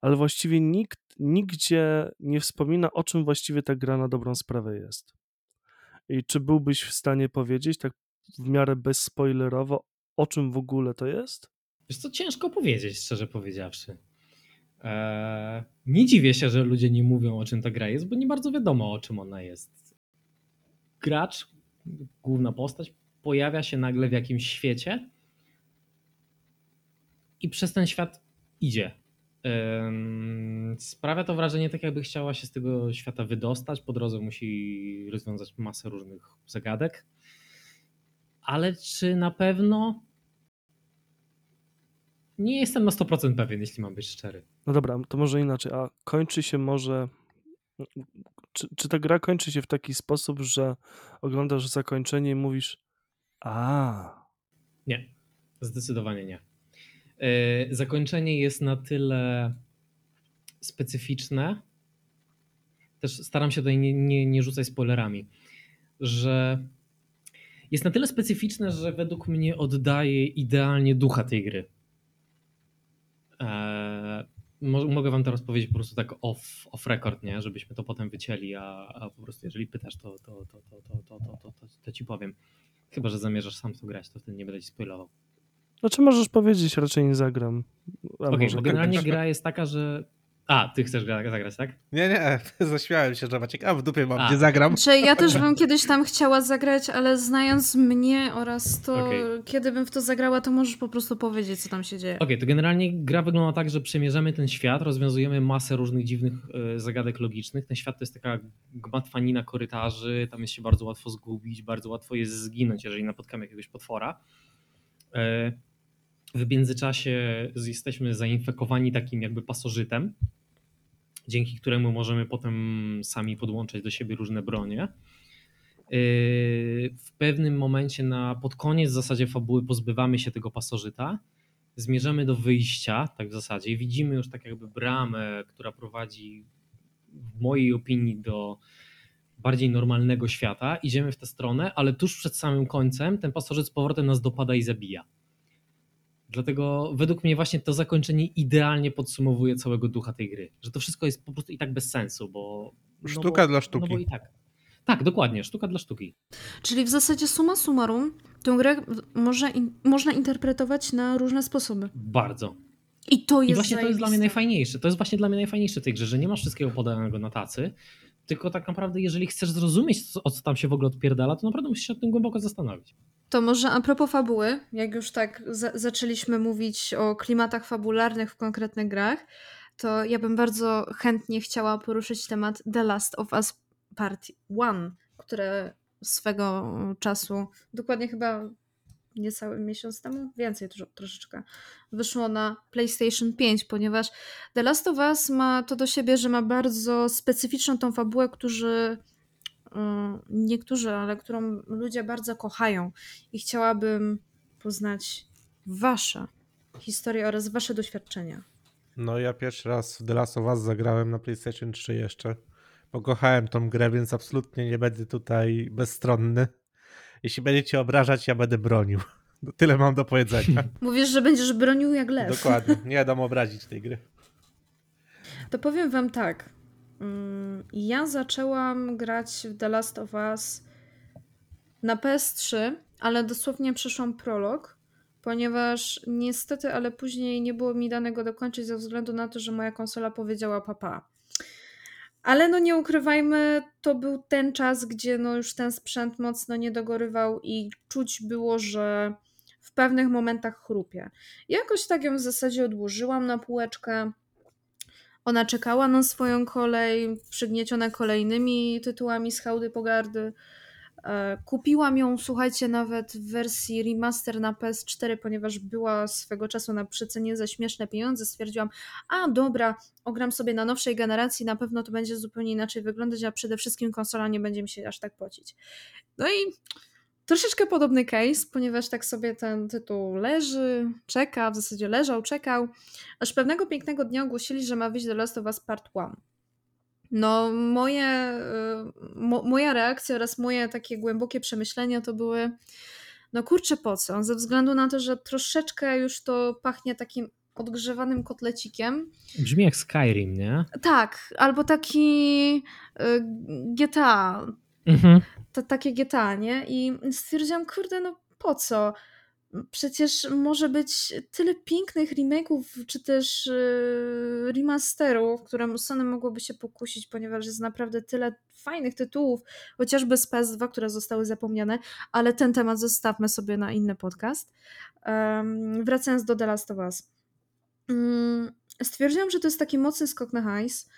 ale właściwie nikt nigdzie nie wspomina, o czym właściwie ta gra na dobrą sprawę jest. I czy byłbyś w stanie powiedzieć, tak w miarę bezspoilerowo, o czym w ogóle to jest? Wiesz co, ciężko powiedzieć, szczerze powiedziawszy. Eee, nie dziwię się, że ludzie nie mówią, o czym ta gra jest, bo nie bardzo wiadomo, o czym ona jest. Gracz, główna postać, pojawia się nagle w jakimś świecie i przez ten świat idzie. Sprawia to wrażenie, tak jakby chciała się z tego świata wydostać. Po drodze musi rozwiązać masę różnych zagadek. Ale czy na pewno? Nie jestem na 100% pewien, jeśli mam być szczery. No dobra, to może inaczej. A kończy się może. Czy, czy ta gra kończy się w taki sposób, że oglądasz zakończenie i mówisz. A. Nie, zdecydowanie nie. Yy, Zakończenie jest na tyle specyficzne, też staram się tutaj nie, nie, nie rzucać spoilerami, że jest na tyle specyficzne, że według mnie oddaje idealnie ducha tej gry. Eee, mo- mogę wam teraz powiedzieć po prostu tak off, off record, nie? żebyśmy to potem wycięli, a, a po prostu jeżeli pytasz, to, to, to, to, to, to, to, to, to, to ci powiem. Chyba, że zamierzasz sam to grać, to wtedy nie będę ci spoilował. Znaczy możesz powiedzieć, raczej nie zagram. Okej, bo generalnie kiedyś. gra jest taka, że. A, ty chcesz gra- zagrać, tak? Nie, nie, zaśmiałem się, że Maciek, a w dupie mam, A. nie zagram. Czy ja też bym kiedyś tam chciała zagrać, ale znając mnie oraz to, Okej. kiedy bym w to zagrała, to możesz po prostu powiedzieć, co tam się dzieje. Okej, to generalnie gra wygląda tak, że przemierzamy ten świat, rozwiązujemy masę różnych dziwnych e, zagadek logicznych. Ten świat to jest taka gmatwanina korytarzy, tam jest się bardzo łatwo zgubić, bardzo łatwo jest zginąć, jeżeli napotkamy jakiegoś potwora. W międzyczasie jesteśmy zainfekowani takim jakby pasożytem, dzięki któremu możemy potem sami podłączać do siebie różne bronie. Yy, W pewnym momencie, na, pod koniec w zasadzie fabuły, pozbywamy się tego pasożyta, zmierzamy do wyjścia, tak w zasadzie. Widzimy już tak jakby bramę, która prowadzi, w mojej opinii, do bardziej normalnego świata. Idziemy w tę stronę, ale tuż przed samym końcem ten pasożyt z powrotem nas dopada i zabija. Dlatego według mnie właśnie to zakończenie idealnie podsumowuje całego ducha tej gry. Że to wszystko jest po prostu i tak bez sensu, bo... no Sztuka bo, dla No sztuki. bo i tak. Tak, dokładnie, sztuka dla sztuki. Czyli w zasadzie summa summarum, tę grę można, in, można interpretować na różne sposoby. Bardzo. I to jest I właśnie to jest dla mnie najfajniejsze. To jest właśnie dla mnie najfajniejsze w tej grze, że nie masz wszystkiego podanego na tacy, tylko tak naprawdę jeżeli chcesz zrozumieć, co, o co tam się w ogóle odpierdala, to naprawdę musisz się nad tym głęboko zastanowić. To może a propos fabuły, jak już tak za zaczęliśmy mówić o klimatach fabularnych w konkretnych grach, to ja bym bardzo chętnie chciała poruszyć temat The Last of Us Part 1, które swego czasu, dokładnie chyba niecały miesiąc temu, więcej tro troszeczkę, wyszło na PlayStation 5, ponieważ The Last of Us ma to do siebie, że ma bardzo specyficzną tą fabułę, którzy niektórzy, ale którą ludzie bardzo kochają i chciałabym poznać wasze historie oraz wasze doświadczenia. No ja pierwszy raz w The Last of Us zagrałem na PlayStation 3 jeszcze. Pokochałem tą grę, więc absolutnie nie będę tutaj bezstronny. Jeśli będziecie obrażać, ja będę bronił. No, Tyle mam do powiedzenia. Mówisz, że będziesz bronił jak lew. Dokładnie. Nie dam obrazić tej gry. To powiem wam tak. Mm, Ja zaczęłam grać w The Last of Us na PS3, ale dosłownie przeszłam prolog, ponieważ niestety, ale później nie było mi danego dokończyć ze względu na to, że moja konsola powiedziała papa. Ale no nie ukrywajmy, to był ten czas, gdzie no już ten sprzęt mocno nie dogorywał i czuć było, że w pewnych momentach chrupie. Jakoś tak ją w zasadzie odłożyłam na półeczkę. Ona czekała na swoją kolej, przygnieciona kolejnymi tytułami z hałdy pogardy. E, Kupiłam ją, słuchajcie, nawet w wersji remaster na PS4, ponieważ była swego czasu na przecenie za śmieszne pieniądze. Stwierdziłam, a dobra, ogram sobie na nowszej generacji, na pewno to będzie zupełnie inaczej wyglądać, a przede wszystkim konsola nie będzie mi się aż tak pocić. No i troszeczkę podobny case, ponieważ tak sobie ten tytuł leży, czeka, w zasadzie leżał, czekał, aż pewnego pięknego dnia ogłosili, że ma wyjść The Last of Us Part 1. No, moje, y, mo, moja reakcja oraz moje takie głębokie przemyślenia to były, no kurczę, po co? Ze względu na to, że troszeczkę już to pachnie takim odgrzewanym kotlecikiem. Brzmi jak Skyrim, nie? Tak, albo taki y, GTA, Mhm. To takie GTA, nie? I stwierdziłam, kurde, no po co? Przecież może być tyle pięknych remake'ów, czy też yy, remasterów, które Sony mogłoby się pokusić, ponieważ jest naprawdę tyle fajnych tytułów, chociażby z PS2, które zostały zapomniane, ale ten temat zostawmy sobie na inny podcast. Um, wracając do The Last of Us. Um, stwierdziłam, że to jest taki mocny skok na hajs,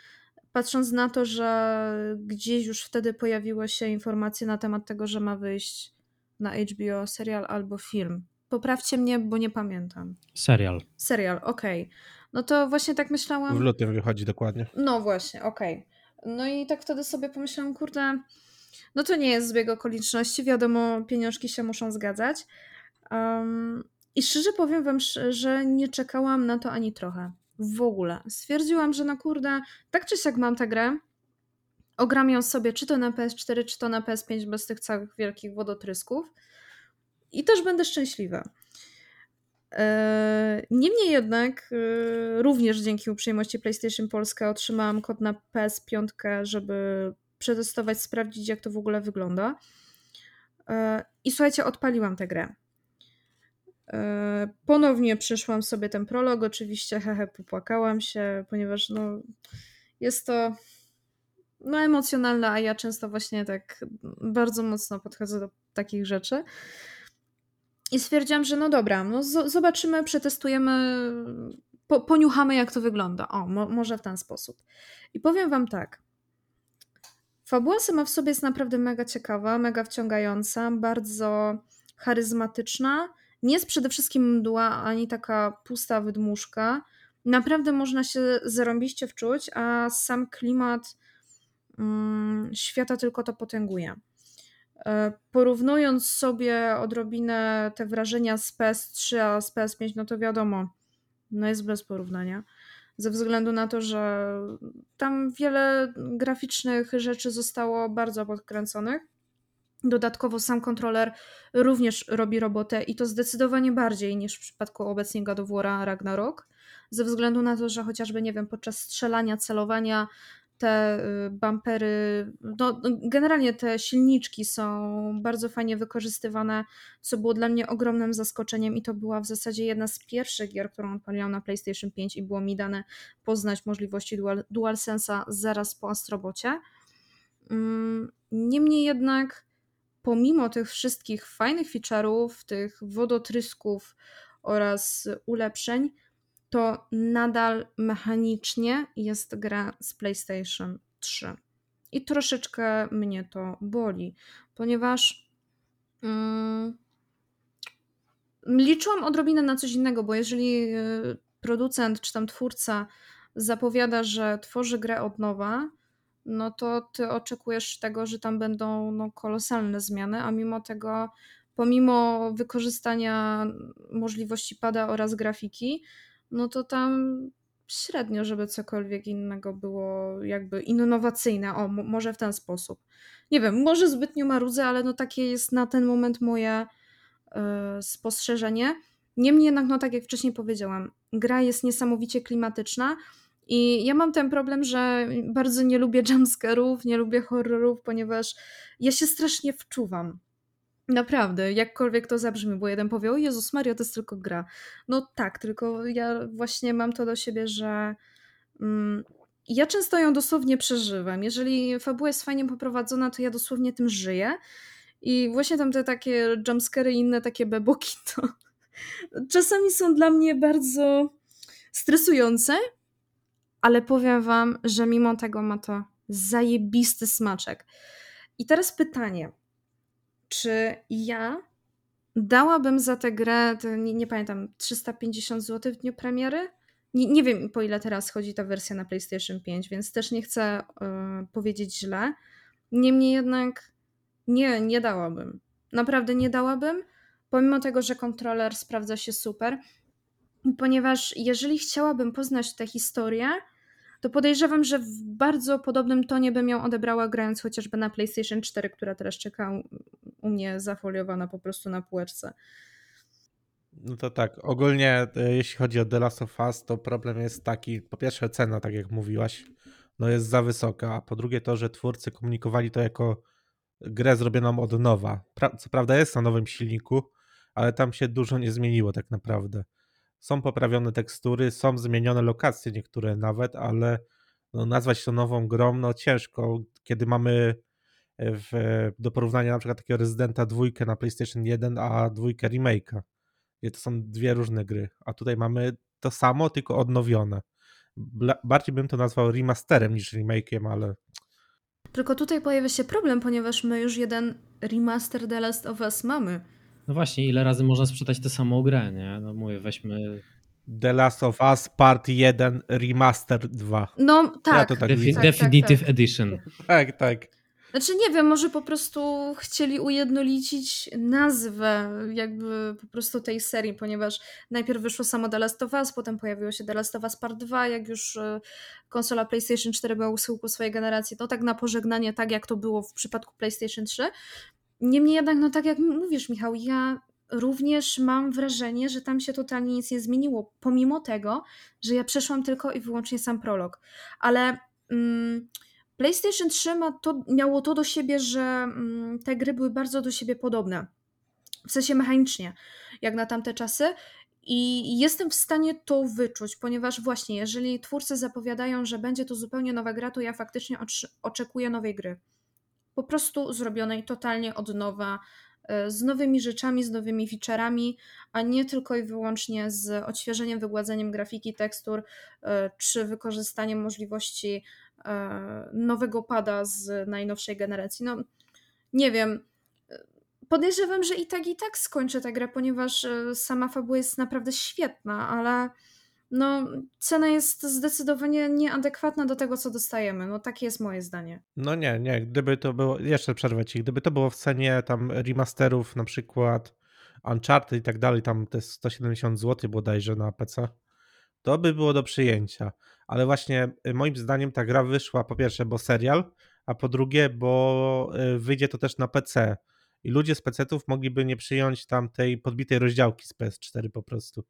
patrząc na to, że gdzieś już wtedy pojawiły się informacje na temat tego, że ma wyjść na HBO serial albo film. Poprawcie mnie, bo nie pamiętam. Serial. Serial, okej. No to właśnie tak myślałam. W lutym wychodzi dokładnie. No właśnie, okej. No i tak wtedy sobie pomyślałam, kurde, no to nie jest zbieg okoliczności, wiadomo, pieniążki się muszą zgadzać. Um, I szczerze powiem wam, że nie czekałam na to ani trochę. W ogóle. Stwierdziłam, że no kurde, tak czy siak mam tę grę, ogram ją sobie czy to na PS4, czy to na PS5 bez tych całych wielkich wodotrysków i też będę szczęśliwa. Eee, Niemniej jednak, e, również dzięki uprzejmości PlayStation Polska otrzymałam kod na PS5, żeby przetestować, sprawdzić, jak to w ogóle wygląda. E, I słuchajcie, odpaliłam tę grę. E, Ponownie przeszłam sobie ten prolog, oczywiście, hehe, popłakałam się, ponieważ no, jest to no, emocjonalne, a ja często właśnie tak bardzo mocno podchodzę do takich rzeczy. I stwierdziłam, że no dobra, no zobaczymy, przetestujemy, po, poniuchamy jak to wygląda. O, mo, może w ten sposób. I powiem wam tak. Fabuła sama w sobie jest naprawdę mega ciekawa, mega wciągająca, bardzo charyzmatyczna. Nie jest przede wszystkim mdła, ani taka pusta wydmuszka. Naprawdę można się zarąbiście wczuć, a sam klimat mm, świata tylko to potęguje. E, Porównując sobie odrobinę te wrażenia z PS3 a z PS5, no to wiadomo, no jest bez porównania. Ze względu na to, że tam wiele graficznych rzeczy zostało bardzo podkręconych. Dodatkowo sam kontroler również robi robotę i to zdecydowanie bardziej niż w przypadku obecnie God Ragnarok. Ze względu na to, że chociażby, nie wiem, podczas strzelania, celowania te y, bumpery, no generalnie te silniczki są bardzo fajnie wykorzystywane, co było dla mnie ogromnym zaskoczeniem i to była w zasadzie jedna z pierwszych gier, którą odpaliłam na PlayStation 5 i było mi dane poznać możliwości dual, DualSense'a zaraz po Astrobocie. Mm, Niemniej jednak, pomimo tych wszystkich fajnych feature'ów, tych wodotrysków oraz ulepszeń, to nadal mechanicznie jest gra z PlayStation 3. I troszeczkę mnie to boli, ponieważ mm, liczyłam odrobinę na coś innego, bo jeżeli y, producent czy tam twórca zapowiada, że tworzy grę od nowa, no to ty oczekujesz tego, że tam będą no, kolosalne zmiany, a mimo tego, pomimo wykorzystania możliwości pada oraz grafiki, no to tam średnio, żeby cokolwiek innego było jakby innowacyjne. O, mo- może w ten sposób. Nie wiem, może zbytnio marudzę, ale no takie jest na ten moment moje e, spostrzeżenie. Niemniej jednak, no tak jak wcześniej powiedziałam, gra jest niesamowicie klimatyczna I ja mam ten problem, że bardzo nie lubię jumpscarów, nie lubię horrorów, ponieważ ja się strasznie wczuwam. Naprawdę, jakkolwiek to zabrzmi, bo jeden powie, o Jezus Maria, to jest tylko gra. No tak, tylko ja właśnie mam to do siebie, że mm, ja często ją dosłownie przeżywam. Jeżeli fabuła jest fajnie poprowadzona, to ja dosłownie tym żyję. I właśnie tam te takie jumpscary i inne takie beboki, to czasami są dla mnie bardzo stresujące, ale powiem wam, że mimo tego ma to zajebisty smaczek. I teraz pytanie, czy ja dałabym za tę grę, nie, nie pamiętam, 350 zł w dniu premiery? Nie, nie wiem po ile teraz chodzi ta wersja na PlayStation 5, więc też nie chcę y, powiedzieć źle. Niemniej jednak nie, nie dałabym. Naprawdę nie dałabym, pomimo tego, że kontroler sprawdza się super. Ponieważ jeżeli chciałabym poznać tę historię, to podejrzewam, że w bardzo podobnym tonie bym ją odebrała grając chociażby na PlayStation 4, która teraz czeka u mnie zafoliowana po prostu na półeczce. No to tak, ogólnie e, jeśli chodzi o The Last of Us, to problem jest taki, po pierwsze cena, tak jak mówiłaś, no jest za wysoka, a po drugie to, że twórcy komunikowali to jako grę zrobioną od nowa. Pra co prawda jest na nowym silniku, ale tam się dużo nie zmieniło tak naprawdę. Są poprawione tekstury, są zmienione lokacje niektóre nawet, ale no, nazwać to nową grą, no ciężko, kiedy mamy e, w, do porównania na przykład takiego Residenta dwójkę na PlayStation 1, a dwójkę remake'a. I to są dwie różne gry, a tutaj mamy to samo, tylko odnowione. Bardziej bym to nazwał remasterem niż remake'iem, ale tylko tutaj pojawia się problem, ponieważ my już jeden remaster The Last of Us mamy. No właśnie, ile razy można sprzedać tę samą grę, nie? No mówię, weźmy... The Last of Us Part 1 Remaster 2. No tak. Ja to tak Defi- tak, Definitive tak, tak. Edition. Tak, tak. Znaczy nie wiem, może po prostu chcieli ujednolicić nazwę jakby po prostu tej serii, ponieważ najpierw wyszło samo The Last of Us, potem pojawiło się The Last of Us Part 2, jak już e, konsola PlayStation 4 była u schyłku swojej generacji, to tak na pożegnanie, tak jak to było w przypadku PlayStation 3. Niemniej jednak, no tak jak mówisz Michał, ja również mam wrażenie, że tam się totalnie nic nie zmieniło, pomimo tego, że ja przeszłam tylko i wyłącznie sam prolog. Ale... Mm, PlayStation 3 ma to, miało to do siebie, że mm, te gry były bardzo do siebie podobne. W sensie mechanicznie, jak na tamte czasy. I jestem w stanie to wyczuć, ponieważ właśnie, jeżeli twórcy zapowiadają, że będzie to zupełnie nowa gra, to ja faktycznie oczekuję nowej gry. Po prostu zrobionej totalnie od nowa, e, z nowymi rzeczami, z nowymi featureami, a nie tylko i wyłącznie z odświeżeniem, wygładzeniem grafiki, tekstur, e, czy wykorzystaniem możliwości E, nowego pada z najnowszej generacji. No, nie wiem. Podejrzewam, że i tak, i tak skończę tę grę, ponieważ sama fabuła jest naprawdę świetna, ale no, cena jest zdecydowanie nieadekwatna do tego, co dostajemy. No, takie jest moje zdanie. No nie, nie. Gdyby to było, jeszcze przerwę ci, gdyby to było w cenie tam remasterów, na przykład Uncharted i tak dalej, tam te 170 zł bodajże na PC, to by było do przyjęcia. Ale właśnie y, moim zdaniem ta gra wyszła po pierwsze, bo serial, a po drugie, bo y, wyjdzie to też na PC. I ludzie z PC-ów mogliby nie przyjąć tam tej podbitej rozdziałki z PS4 po prostu.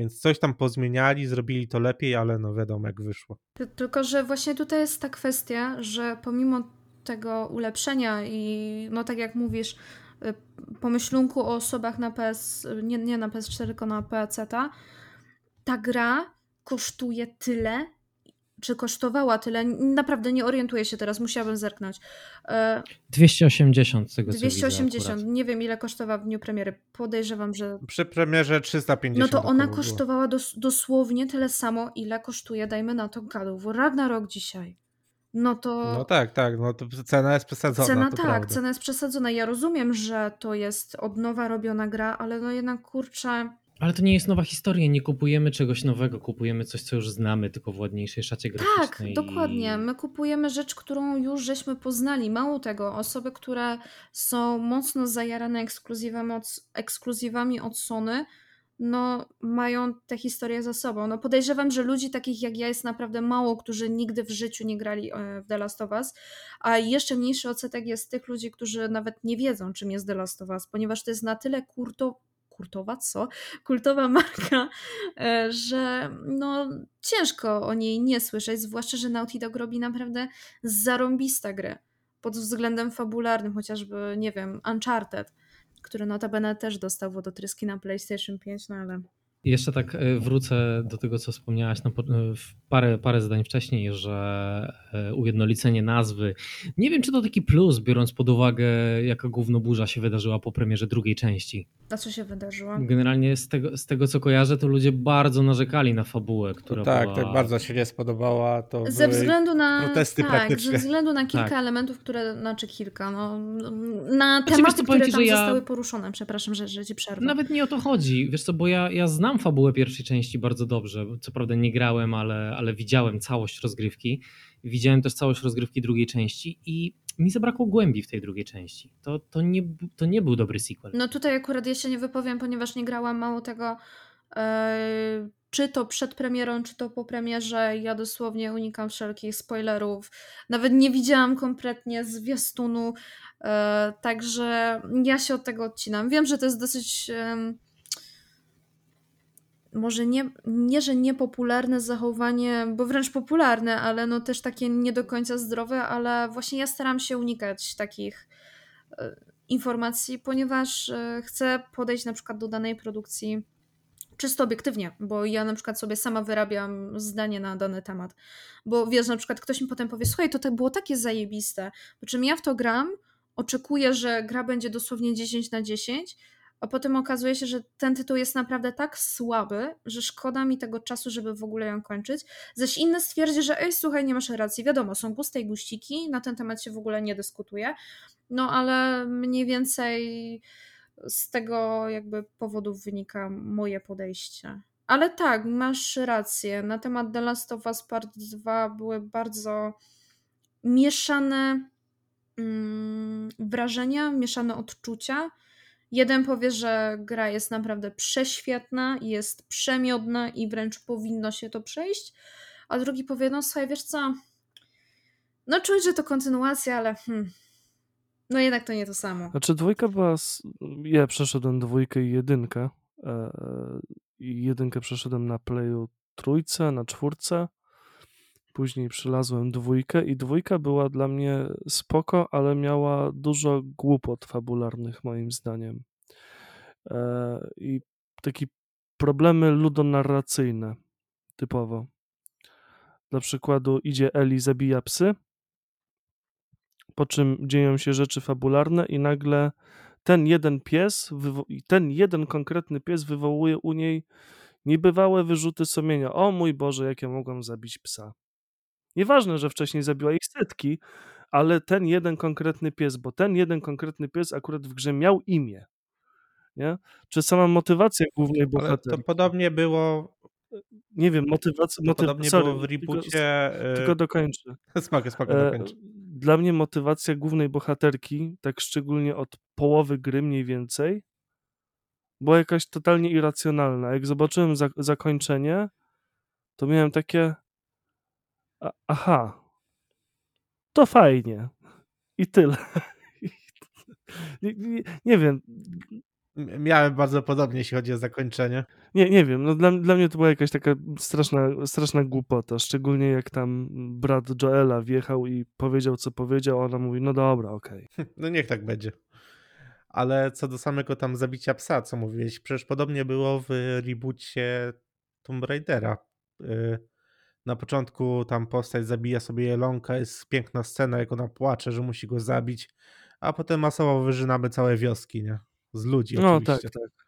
Więc coś tam pozmieniali, zrobili to lepiej, ale no wiadomo jak wyszło. Tylko, że właśnie tutaj jest ta kwestia, że pomimo tego ulepszenia i no tak jak mówisz, y, pomyślunku o osobach na PS, nie, nie na PS4, tylko na PC, ta gra kosztuje tyle, czy kosztowała tyle, naprawdę nie orientuję się teraz, musiałabym zerknąć. 280 tego 280, nie wiem ile kosztowała w dniu premiery, podejrzewam, że... Przy premierze 350. No to ona kosztowała dos dosłownie tyle samo, ile kosztuje, dajmy na to God Ragnarok dzisiaj. No to... No tak, tak, no to cena jest przesadzona. Cena tak, prawda. cena jest przesadzona. Ja rozumiem, że to jest od nowa robiona gra, ale no jednak kurczę ale to nie jest nowa historia, nie kupujemy czegoś nowego, kupujemy coś, co już znamy, tylko w ładniejszej szacie graficznej. Tak, dokładnie. My kupujemy rzecz, którą już żeśmy poznali. Mało tego, osoby, które są mocno zajarane ekskluzywami od, ekskluzywami od Sony, no mają tę historię za sobą. No podejrzewam, że ludzi takich jak ja jest naprawdę mało, którzy nigdy w życiu nie grali e, w The Last of Us, a jeszcze mniejszy odsetek jest tych ludzi, którzy nawet nie wiedzą, czym jest The Last of Us, ponieważ to jest na tyle kurto, kultowa, co? Kultowa marka, e, że no ciężko o niej nie słyszeć, zwłaszcza, że Naughty Dog robi naprawdę zarąbiste gry pod względem fabularnym, chociażby, nie wiem, Uncharted, który notabene też dostał wodotryski na PlayStation 5, no ale Jeszcze tak e, wrócę do tego, co wspomniałaś e, parę, parę zdań wcześniej, że ujednolicenie nazwy. Nie wiem, czy to taki plus, biorąc pod uwagę, jaka gównoburza się wydarzyła po premierze drugiej części. A co się wydarzyło? Generalnie z tego, z tego co kojarzę, to ludzie bardzo narzekali na fabułę, która tak, była... tak bardzo się nie spodobała. To Ze względu na. protesty tak, praktyczne. ze względu na kilka Tak. elementów, które. Znaczy kilka, no. Na Znaczy, tematy, powiem które ci, tam że ja- zostały poruszone. Przepraszam, że, że ci przerwę. Nawet nie o to chodzi. Wiesz co, bo ja, ja znam fabułę pierwszej części bardzo dobrze. Co prawda nie grałem, ale, ale widziałem całość rozgrywki. Widziałem też całość rozgrywki drugiej części i mi zabrakło głębi w tej drugiej części. To, to, nie, to nie był dobry sequel. No tutaj akurat się nie wypowiem, ponieważ nie grałam mało tego. e, czy to przed premierą, czy to po premierze. Ja dosłownie unikam wszelkich spoilerów. Nawet nie widziałam kompletnie zwiastunu. e, także ja się od tego odcinam. Wiem, że to jest dosyć. em, może nie, nie, że niepopularne zachowanie, bo wręcz popularne, ale no też takie nie do końca zdrowe, ale właśnie ja staram się unikać takich e, informacji, ponieważ e, chcę podejść na przykład do danej produkcji czysto obiektywnie, bo ja na przykład sobie sama wyrabiam zdanie na dany temat. Bo wiesz, na przykład ktoś mi potem powie, słuchaj, to było takie zajebiste, po czym ja w to gram, oczekuję, że gra będzie dosłownie 10 na 10, a potem okazuje się, że ten tytuł jest naprawdę tak słaby, że szkoda mi tego czasu, żeby w ogóle ją kończyć. Zaś inny stwierdzi, że ej, słuchaj, nie masz racji. Wiadomo, są guste i guściki, na ten temat się w ogóle nie dyskutuje. No ale mniej więcej z tego jakby powodów wynika moje podejście. Ale tak, masz rację. Na temat The Last of Us Part 2 były bardzo mieszane mm, wrażenia, mieszane odczucia. Jeden powie, że gra jest naprawdę prześwietna, jest przemiodna i wręcz powinno się to przejść, a drugi powie, no słuchaj, wiesz co, no czuć, że to kontynuacja, ale hmm, no jednak to nie to samo. Znaczy dwójka była, ja przeszedłem dwójkę i jedynkę. e, I jedynkę przeszedłem na playu trójce, na czwórce. Później przylazłem dwójkę i dwójka była dla mnie spoko, ale miała dużo głupot fabularnych moim zdaniem. E, I takie problemy ludonarracyjne typowo. Dla przykładu idzie Eli, zabija psy, po czym dzieją się rzeczy fabularne i nagle ten jeden pies, ten jeden konkretny pies wywołuje u niej niebywałe wyrzuty sumienia. O mój Boże, jak ja mogłam zabić psa. Nieważne, że wcześniej zabiła ich setki, ale ten jeden konkretny pies, bo ten jeden konkretny pies akurat w grze miał imię. Nie? Czy sama motywacja głównej Ale to bohaterki. podobnie było, Nie wiem, motywacja. Motyw... podobnie sorry, było w tylko- reboocie. Tylko e, dokończę. Spoko, spoko, E, dokończ. Dla mnie motywacja głównej bohaterki, tak szczególnie od połowy gry mniej więcej, była jakaś totalnie irracjonalna. Jak zobaczyłem za zakończenie, to miałem takie. A aha, to fajnie. I tyle. nie, nie, nie wiem, Miałem bardzo podobnie, jeśli chodzi o zakończenie. Nie, nie wiem, no dla, dla mnie to była jakaś taka straszna, straszna głupota, szczególnie jak tam brat Joela wjechał i powiedział, co powiedział, a ona mówi, no dobra, okej. No niech tak będzie. Ale co do samego tam zabicia psa, co mówiłeś, przecież podobnie było w reboocie Tomb Raidera. Na początku tam postać zabija sobie jelonka, jest piękna scena, jak ona płacze, że musi go zabić, a potem masowo wyżynamy całe wioski, nie? Z ludzi No oczywiście. tak, tak.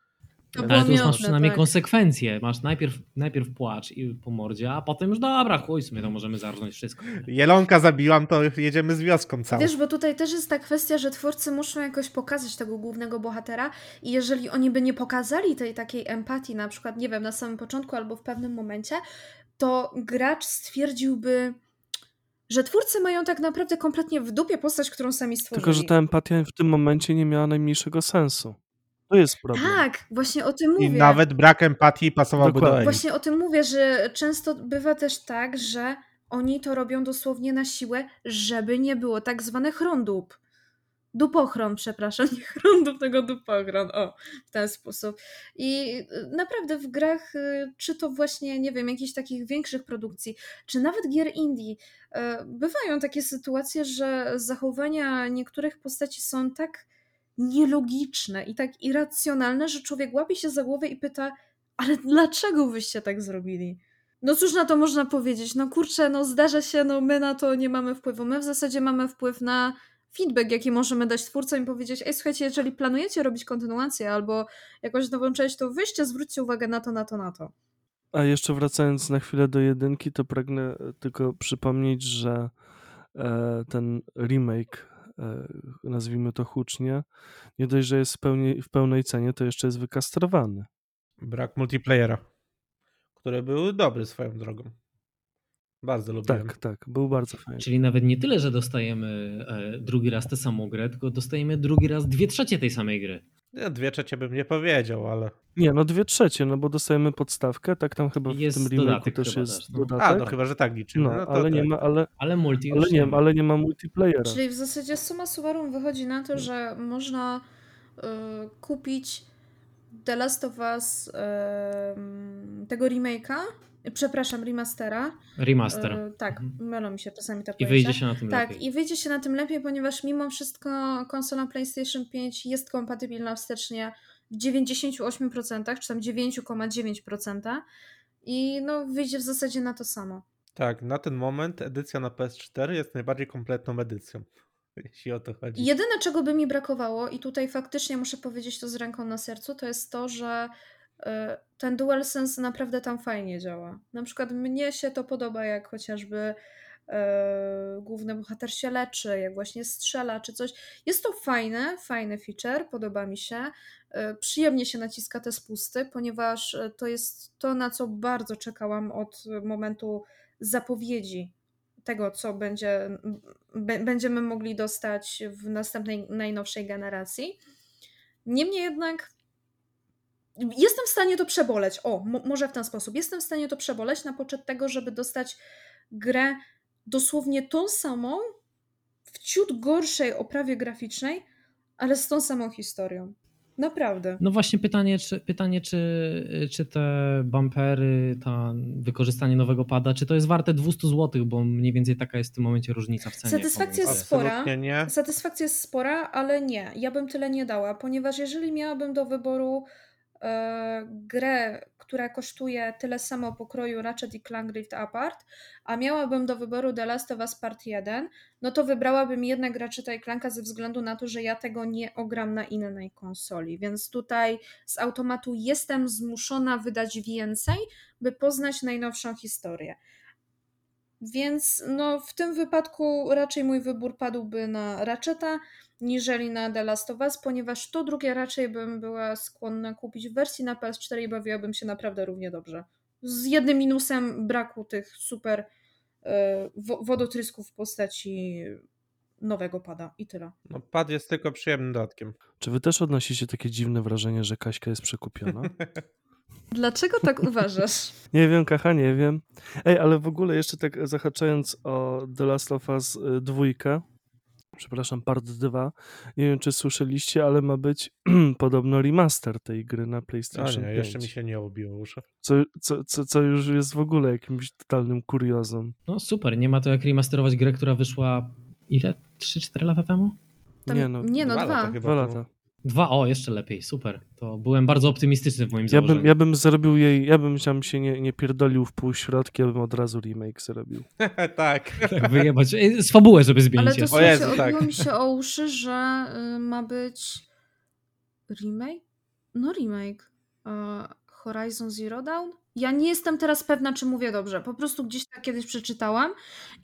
To Ale tu masz przynajmniej tak. konsekwencje. Masz najpierw, najpierw płacz i po mordzie, a potem już dobra, chuj, w sumie to możemy zarżnąć wszystko. Jelonka zabiłam, to jedziemy z wioską całą. Wiesz, bo tutaj też jest ta kwestia, że twórcy muszą jakoś pokazać tego głównego bohatera i jeżeli oni by nie pokazali tej takiej empatii, na przykład, nie wiem, na samym początku albo w pewnym momencie, to gracz stwierdziłby, że twórcy mają tak naprawdę kompletnie w dupie postać, którą sami stworzyli. Tylko, że ta empatia w tym momencie nie miała najmniejszego sensu. To jest problem. Tak, właśnie o tym mówię. I nawet brak empatii pasowałby Dokładnie. do Eli. Właśnie o tym mówię, że często bywa też tak, że oni to robią dosłownie na siłę, żeby nie było tak zwanych rondób. Dupochron, przepraszam, nie chrundów, tego dupochron, o, w ten sposób. I y, naprawdę w grach, y, czy to właśnie, nie wiem, jakichś takich większych produkcji, czy nawet gier indie, y, bywają takie sytuacje, że zachowania niektórych postaci są tak nielogiczne i tak irracjonalne, że człowiek łapie się za głowę i pyta, ale dlaczego wyście tak zrobili? No cóż na to można powiedzieć? No kurczę, no zdarza się, no my na to nie mamy wpływu. My w zasadzie mamy wpływ na feedback, jaki możemy dać twórcom i powiedzieć, ej słuchajcie, jeżeli planujecie robić kontynuację albo jakąś nową część, to wyjście, zwróćcie uwagę na to, na to, na to. A jeszcze wracając na chwilę do jedynki, to pragnę e, tylko przypomnieć, że e, ten remake, e, nazwijmy to hucznie, nie dość, że jest w, pełni, w pełnej cenie, to jeszcze jest wykastrowany. Brak multiplayera, który był dobry swoją drogą. Bardzo lubiłem. Tak, tak, był bardzo fajny. Czyli nawet nie tyle, że dostajemy e, drugi raz tę samą grę, tylko dostajemy drugi raz dwie trzecie tej samej gry. Ja dwie trzecie bym nie powiedział, ale... Nie, no dwie trzecie, no bo dostajemy podstawkę, tak tam chyba w Jest tym remake'u też jest też, no. dodatek. A, no chyba, że tak liczymy. no, No, ale nie tak. ma, ale, Ale multi ale nie, ma. ale nie ma multiplayera. Czyli w zasadzie suma summarum wychodzi na to, że można y, kupić The Last of Us y, tego remake'a, przepraszam, remastera. Remaster. Y, tak, Mhm. mylą mi się czasami te I pojęcia. wyjdzie się na tym Tak, lepiej. i wyjdzie się na tym lepiej, ponieważ mimo wszystko konsola PlayStation 5 jest kompatybilna wstecznie w 98%, czy tam 9,9% i no wyjdzie w zasadzie na to samo. Tak, na ten moment edycja na PS4 jest najbardziej kompletną edycją, jeśli o to chodzi. Jedyne, czego by mi brakowało, i tutaj faktycznie muszę powiedzieć to z ręką na sercu, to jest to, że y, ten DualSense naprawdę tam fajnie działa. Na przykład mnie się to podoba, jak chociażby y, główny bohater się leczy, jak właśnie strzela czy coś. Jest to fajne, fajny feature, podoba mi się. Y, Przyjemnie się naciska te spusty, ponieważ to jest to, na co bardzo czekałam od momentu zapowiedzi tego, co będzie, będziemy mogli dostać w następnej, najnowszej generacji. Niemniej jednak jestem w stanie to przeboleć. O, mo- może w ten sposób. Jestem w stanie to przeboleć na poczet tego, żeby dostać grę dosłownie tą samą, w ciut gorszej oprawie graficznej, ale z tą samą historią. Naprawdę. No właśnie pytanie, czy, pytanie czy, czy te bumpery, ta wykorzystanie nowego pada, czy to jest warte 200 zł, bo mniej więcej taka jest w tym momencie różnica w cenie. Satysfakcja jest spora. Satysfakcja jest spora, ale nie. Ja bym tyle nie dała, ponieważ jeżeli miałabym do wyboru grę, która kosztuje tyle samo pokroju Ratchet i Clank Rift Apart, a miałabym do wyboru The Last of Us Part 1, no to wybrałabym jednak Ratcheta i Clanka ze względu na to, że ja tego nie ogram na innej konsoli. Więc tutaj z automatu jestem zmuszona wydać więcej, by poznać najnowszą historię. Więc no, w tym wypadku raczej mój wybór padłby na Ratcheta niżeli na The Last of Us, ponieważ to drugie raczej bym była skłonna kupić w wersji na PS4 i bawiłabym się naprawdę równie dobrze. Z jednym minusem braku tych super e, wo- wodotrysków w postaci nowego pada i tyle. No, pad jest tylko przyjemnym dodatkiem. Czy wy też odnosicie takie dziwne wrażenie, że Kaśka jest przekupiona? Dlaczego tak uważasz? Nie wiem, Kacha, nie wiem. Ej, ale w ogóle jeszcze tak zahaczając o The Last of Us y, dwójkę, przepraszam, part 2, nie wiem, czy słyszeliście, ale ma być podobno remaster tej gry na A PlayStation nie, 5. jeszcze mi się nie obiło uszy. Co, co, co, co już jest w ogóle jakimś totalnym kuriozum. No super, nie ma to jak remasterować grę, która wyszła ile? 3-4 lata temu? Tam, Nie no, nie no dwa lata chyba. Dwa temu. lata. Dwa, o, jeszcze lepiej, super. To byłem bardzo optymistyczny w moim Ja założeniu. bym, ja bym zrobił jej, ja bym tam się nie, nie pierdolił w półśrodki, ja bym od razu remake zrobił. tak. Tak, wyjebać. Ej, Z fabułę, żeby zmienić. Ale to jeszcze. słuchajcie, Jezu, tak. mi się o uszy, że y, ma być remake? No remake. Y, Horizon Zero Dawn? Ja nie jestem teraz pewna, czy mówię dobrze. Po prostu gdzieś tak kiedyś przeczytałam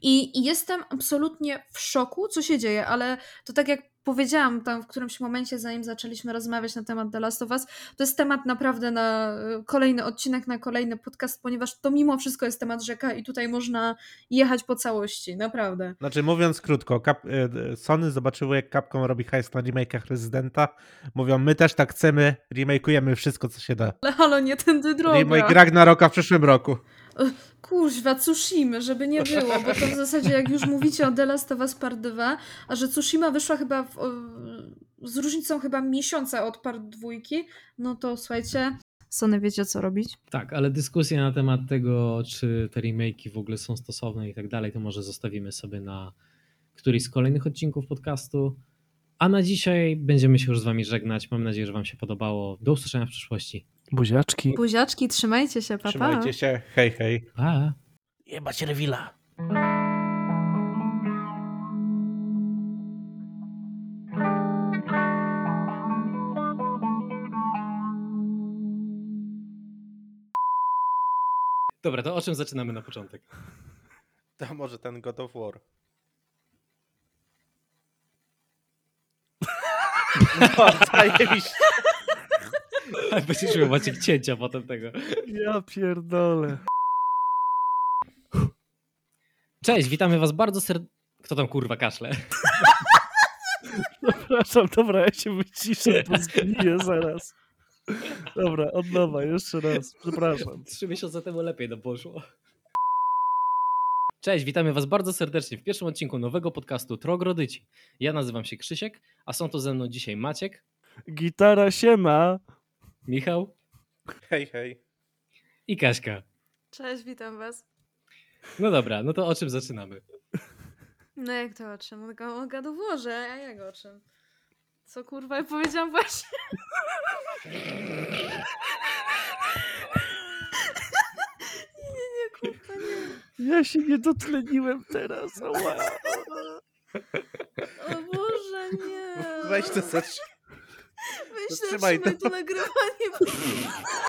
i, i jestem absolutnie w szoku, co się dzieje, ale to tak jak powiedziałam tam w którymś momencie, zanim zaczęliśmy rozmawiać na temat The Last of Us, to jest temat naprawdę na y, kolejny odcinek, na kolejny podcast, ponieważ to mimo wszystko jest temat rzeka i tutaj można jechać po całości, naprawdę. Znaczy, mówiąc krótko, e, Sony zobaczyło, jak Capcom robi hajs na remake'ach Residenta. Mówią, my też tak chcemy, remake'ujemy wszystko, co się da. Ale halo, nie tędy droga. Remake Ragnaroka w przyszłym roku. Kuźwa, Tsushima, żeby nie było, bo to w zasadzie jak już mówicie o The Last of Us Part 2, a że Tsushima wyszła chyba w, z różnicą chyba miesiąca od Part 2, no to słuchajcie, Sony wiecie co robić. Tak, ale dyskusja na temat tego, czy te remake'i w ogóle są stosowne i tak dalej, to może zostawimy sobie na któryś z kolejnych odcinków podcastu. A na dzisiaj będziemy się już z Wami żegnać. Mam nadzieję, że Wam się podobało. Do usłyszenia w przyszłości. Buziaczki. Buziaczki, trzymajcie się, papa. Trzymajcie się, hej, hej. Pa! Jebać rewila. Dobra, to o czym zaczynamy na początek? To może ten God of War. No, zajebiście. Będziesz miał Maciek cięcia potem tego. Ja pierdolę. Cześć, witamy Was bardzo serdecznie. Kto tam kurwa kaszle? Przepraszam, dobra, ja się wyciszę, bo zgniję zaraz. Dobra, od nowa, jeszcze raz. Przepraszam. Trzy miesiące temu lepiej nam poszło. Cześć, witamy Was bardzo serdecznie w pierwszym odcinku nowego podcastu Trogrodyci. Ja nazywam się Krzysiek, a są tu ze mną dzisiaj Maciek, Gitara siema. Michał Hej, hej. i Kaśka. Cześć, witam was. No dobra, no to o czym zaczynamy? No jak to o czym? O, o gadoworze, a jak o czym? Co kurwa ja powiedziałam właśnie? nie, nie, nie, kurwa, nie. Ja się nie dotleniłem teraz. Ała. O Boże, nie. Weź to zacz... Zatrzymaj zatrzymaj to. to nagrywanie.